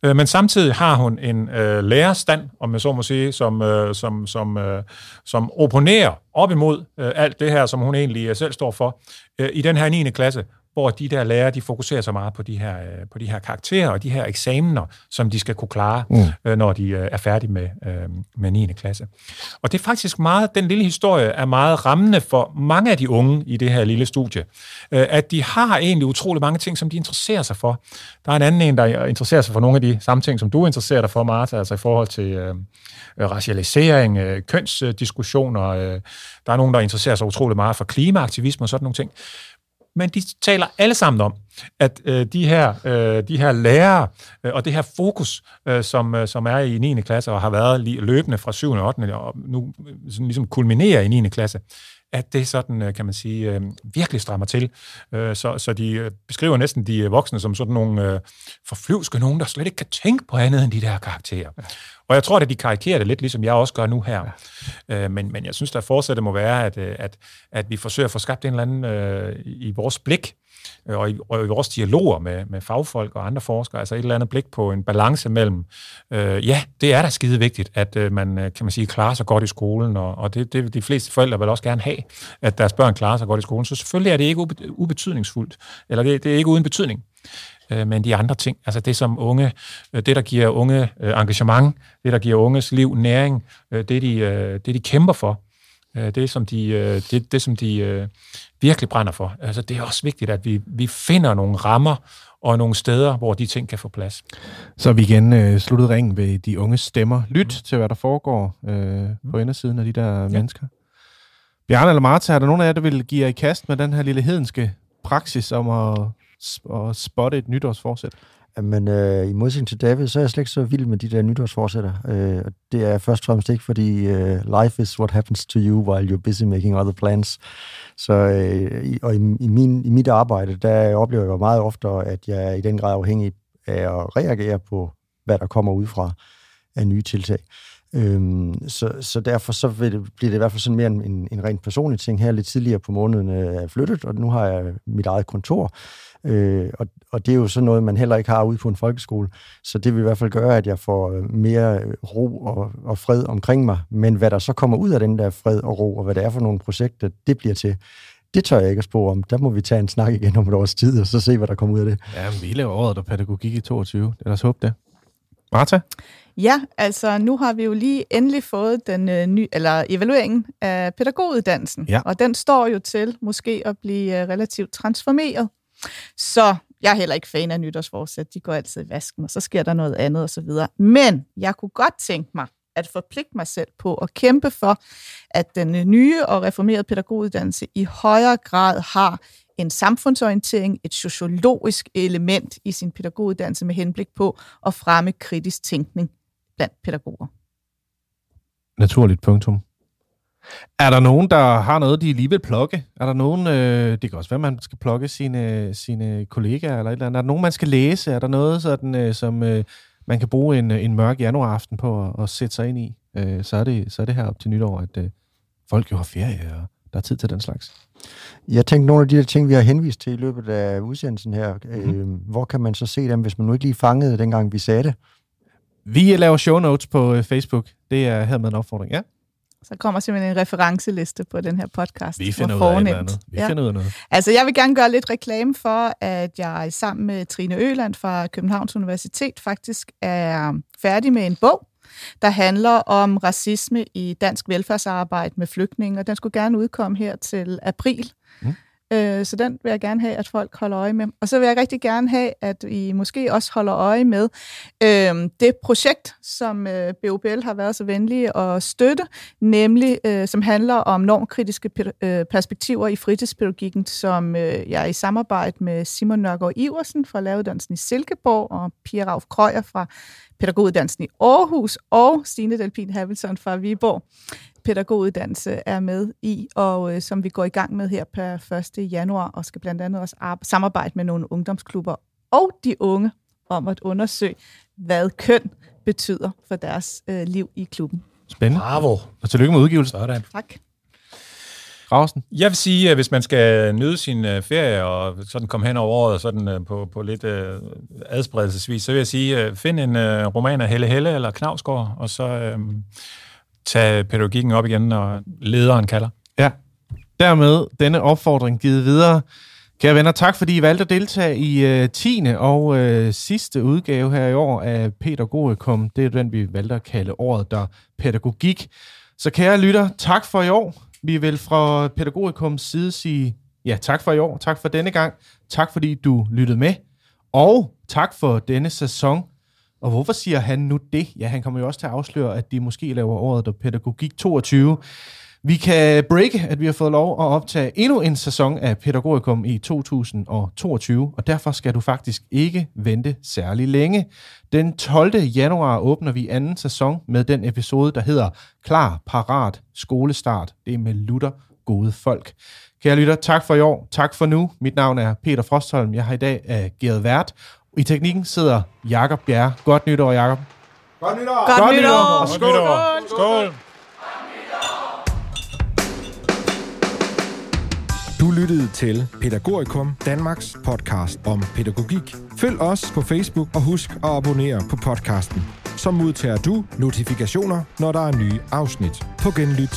Øh, men samtidig har hun en øh, lærerstand, om jeg så må sige, som, øh, som, som, øh, som opponerer op imod øh, alt det her, som hun egentlig øh, selv står for, øh, i den her 9. klasse, hvor de der lærere, de fokuserer så meget på de her, øh, på de her karakterer og de her eksamener, som de skal kunne klare, mm. øh, når de øh, er færdige med, med 9. klasse. Og det er faktisk meget, den lille historie er meget rammende for mange af de unge i det her lille studie, at de har egentlig utrolig mange ting, som de interesserer sig for. Der er en anden en, der interesserer sig for nogle af de samme ting, som du interesserer dig for, Martha, altså i forhold til øh, racialisering, øh, kønsdiskussioner. Øh, der er nogen, der interesserer sig utrolig meget for klimaaktivisme og sådan nogle ting men de taler alle sammen om, at øh, de, her, øh, de her lærere øh, og det her fokus, øh, som, øh, som er i 9. klasse og har været løbende fra 7. og 8. og nu øh, sådan ligesom kulminerer i 9. klasse, at det sådan, øh, kan man sige, øh, virkelig strammer til. Øh, så, så de øh, beskriver næsten de voksne som sådan nogle forflyvske nogen, der slet ikke kan tænke på andet end de der karakterer. Og jeg tror, at de karikerer det lidt, ligesom jeg også gør nu her. Ja. men, men jeg synes, der fortsat må være, at, at, at vi forsøger at få skabt en eller anden øh, i vores blik Øh, og i, og i vores dialoger med, med fagfolk og andre forskere, altså et eller andet blik på en balance mellem, øh, ja, det er da skide vigtigt, at øh, man, øh, kan man sige, klarer sig godt i skolen, og, og det, det de fleste forældre vil også gerne have, at deres børn klarer sig godt i skolen, så selvfølgelig er det ikke ubetydningsfuldt, eller det, det er ikke uden betydning øh, men de andre ting, altså det som unge, det der giver unge engagement, det der giver unges liv næring, det de, det de kæmper for, det som de, det, det som de virkelig brænder for. Altså, det er også vigtigt, at vi, vi finder nogle rammer og nogle steder, hvor de ting kan få plads. Så vi igen øh, sluttet ringen ved de unge stemmer. Lyt mm. til, hvad der foregår øh, mm. på indersiden af de der ja. mennesker. Bjarne eller Martha, er der nogen af jer, der vil give jer i kast med den her lille hedenske praksis om at, at spotte et nytårsforsæt? Men øh, i modsætning til David, så er jeg slet ikke så vild med de der nytårsforsætter. Øh, det er først og fremmest ikke, fordi øh, life is what happens to you while you're busy making other plans. Så, øh, og i, i, min, i mit arbejde, der oplever jeg meget ofte, at jeg er i den grad afhængig af at reagere på, hvad der kommer ud fra af nye tiltag. Øhm, så, så derfor så vil det, bliver det i hvert fald sådan mere en, en rent personlig ting. Her lidt tidligere på måneden øh, er jeg flyttet, og nu har jeg mit eget kontor. Øh, og, og det er jo sådan noget, man heller ikke har ude på en folkeskole. Så det vil i hvert fald gøre, at jeg får øh, mere ro og, og fred omkring mig. Men hvad der så kommer ud af den der fred og ro, og hvad det er for nogle projekter, det bliver til, det tør jeg ikke at spore om. Der må vi tage en snak igen om et års tid, og så se, hvad der kommer ud af det. Ja, vi laver året der pædagogik i 22. Lad os håbe det. Martha? Ja, altså nu har vi jo lige endelig fået den øh, ny, eller evalueringen af pædagoguddannelsen, ja. og den står jo til måske at blive øh, relativt transformeret. Så jeg er heller ikke fan af nytårsforsæt. De går altid i vasken, og så sker der noget andet osv. Men jeg kunne godt tænke mig at forpligte mig selv på at kæmpe for, at den øh, nye og reformerede pædagoguddannelse i højere grad har en samfundsorientering, et sociologisk element i sin pædagoguddannelse med henblik på at fremme kritisk tænkning blandt pædagoger. Naturligt punktum. Er der nogen, der har noget, de lige vil plukke? Er der nogen, øh, det kan også være, man skal plukke sine, sine kollegaer eller et eller andet. Er der nogen, man skal læse? Er der noget, sådan, øh, som øh, man kan bruge en, en mørk januaraften på at, at sætte sig ind i? Øh, så, er det, så er det her op til nytår, at øh, folk jo har ferie, og der er tid til den slags. Jeg tænkte, nogle af de der ting, vi har henvist til i løbet af udsendelsen her, mm-hmm. øh, hvor kan man så se dem, hvis man nu ikke lige fangede, dengang vi sagde det? Vi laver show notes på øh, Facebook. Det er hermed en opfordring, ja. Så kommer simpelthen en referenceliste på den her podcast. Vi finder ud af andet. Vi ja. finder ud af noget. Altså, jeg vil gerne gøre lidt reklame for, at jeg sammen med Trine Øland fra Københavns Universitet faktisk er færdig med en bog, der handler om racisme i dansk velfærdsarbejde med flygtninge, og den skulle gerne udkomme her til april. Mm. Øh, så den vil jeg gerne have, at folk holder øje med. Og så vil jeg rigtig gerne have, at I måske også holder øje med øh, det projekt, som øh, BOBL har været så venlige at støtte, nemlig øh, som handler om normkritiske øh, perspektiver i fritidspædagogikken, som øh, jeg i samarbejde med Simon Nørgaard Iversen fra Lavedansen i Silkeborg og Pia Rauf Krøyer fra pædagoguddannelsen i Aarhus og Stine Delpin Havelsson fra Viborg pædagoguddannelse er med i, og øh, som vi går i gang med her per 1. januar, og skal blandt andet også samarbejde med nogle ungdomsklubber og de unge om at undersøge, hvad køn betyder for deres øh, liv i klubben. Spændende. Bravo. Og tillykke med udgivelsen. Sådan. Tak. Rausen? Jeg vil sige, at hvis man skal nyde sin øh, ferie og sådan komme hen over året sådan, øh, på, på lidt øh, adspredelsesvis, så vil jeg sige, øh, find en øh, roman af Helle Helle eller Knavsgaard, og så øh, tage pædagogikken op igen, når lederen kalder. Ja. Dermed denne opfordring givet videre. Kære venner, tak fordi I valgte at deltage i øh, 10. og øh, sidste udgave her i år af Pædagogikum. Det er den, vi valgte at kalde året, der pædagogik. Så kære lytter, tak for i år. Vi vil fra Pædagogikums side sige ja, tak for i år, tak for denne gang, tak fordi du lyttede med, og tak for denne sæson. Og hvorfor siger han nu det? Ja, han kommer jo også til at afsløre, at de måske laver året der Pædagogik 22. Vi kan breake, at vi har fået lov at optage endnu en sæson af Pædagogikum i 2022, og derfor skal du faktisk ikke vente særlig længe. Den 12. januar åbner vi anden sæson med den episode, der hedder Klar, Parat, Skolestart. Det er med Luther Gode Folk. Kære lytter, tak for i år. Tak for nu. Mit navn er Peter Frostholm. Jeg har i dag ageret vært. I teknikken sidder Jakob Bjerre. Godt nytår, Jakob. Godt nytår! Godt nytår! Og skål! Skål! Du lyttede til Pædagogikum, Danmarks podcast om pædagogik. Følg os på Facebook og husk at abonnere på podcasten. Så modtager du notifikationer, når der er nye afsnit. På genlyt.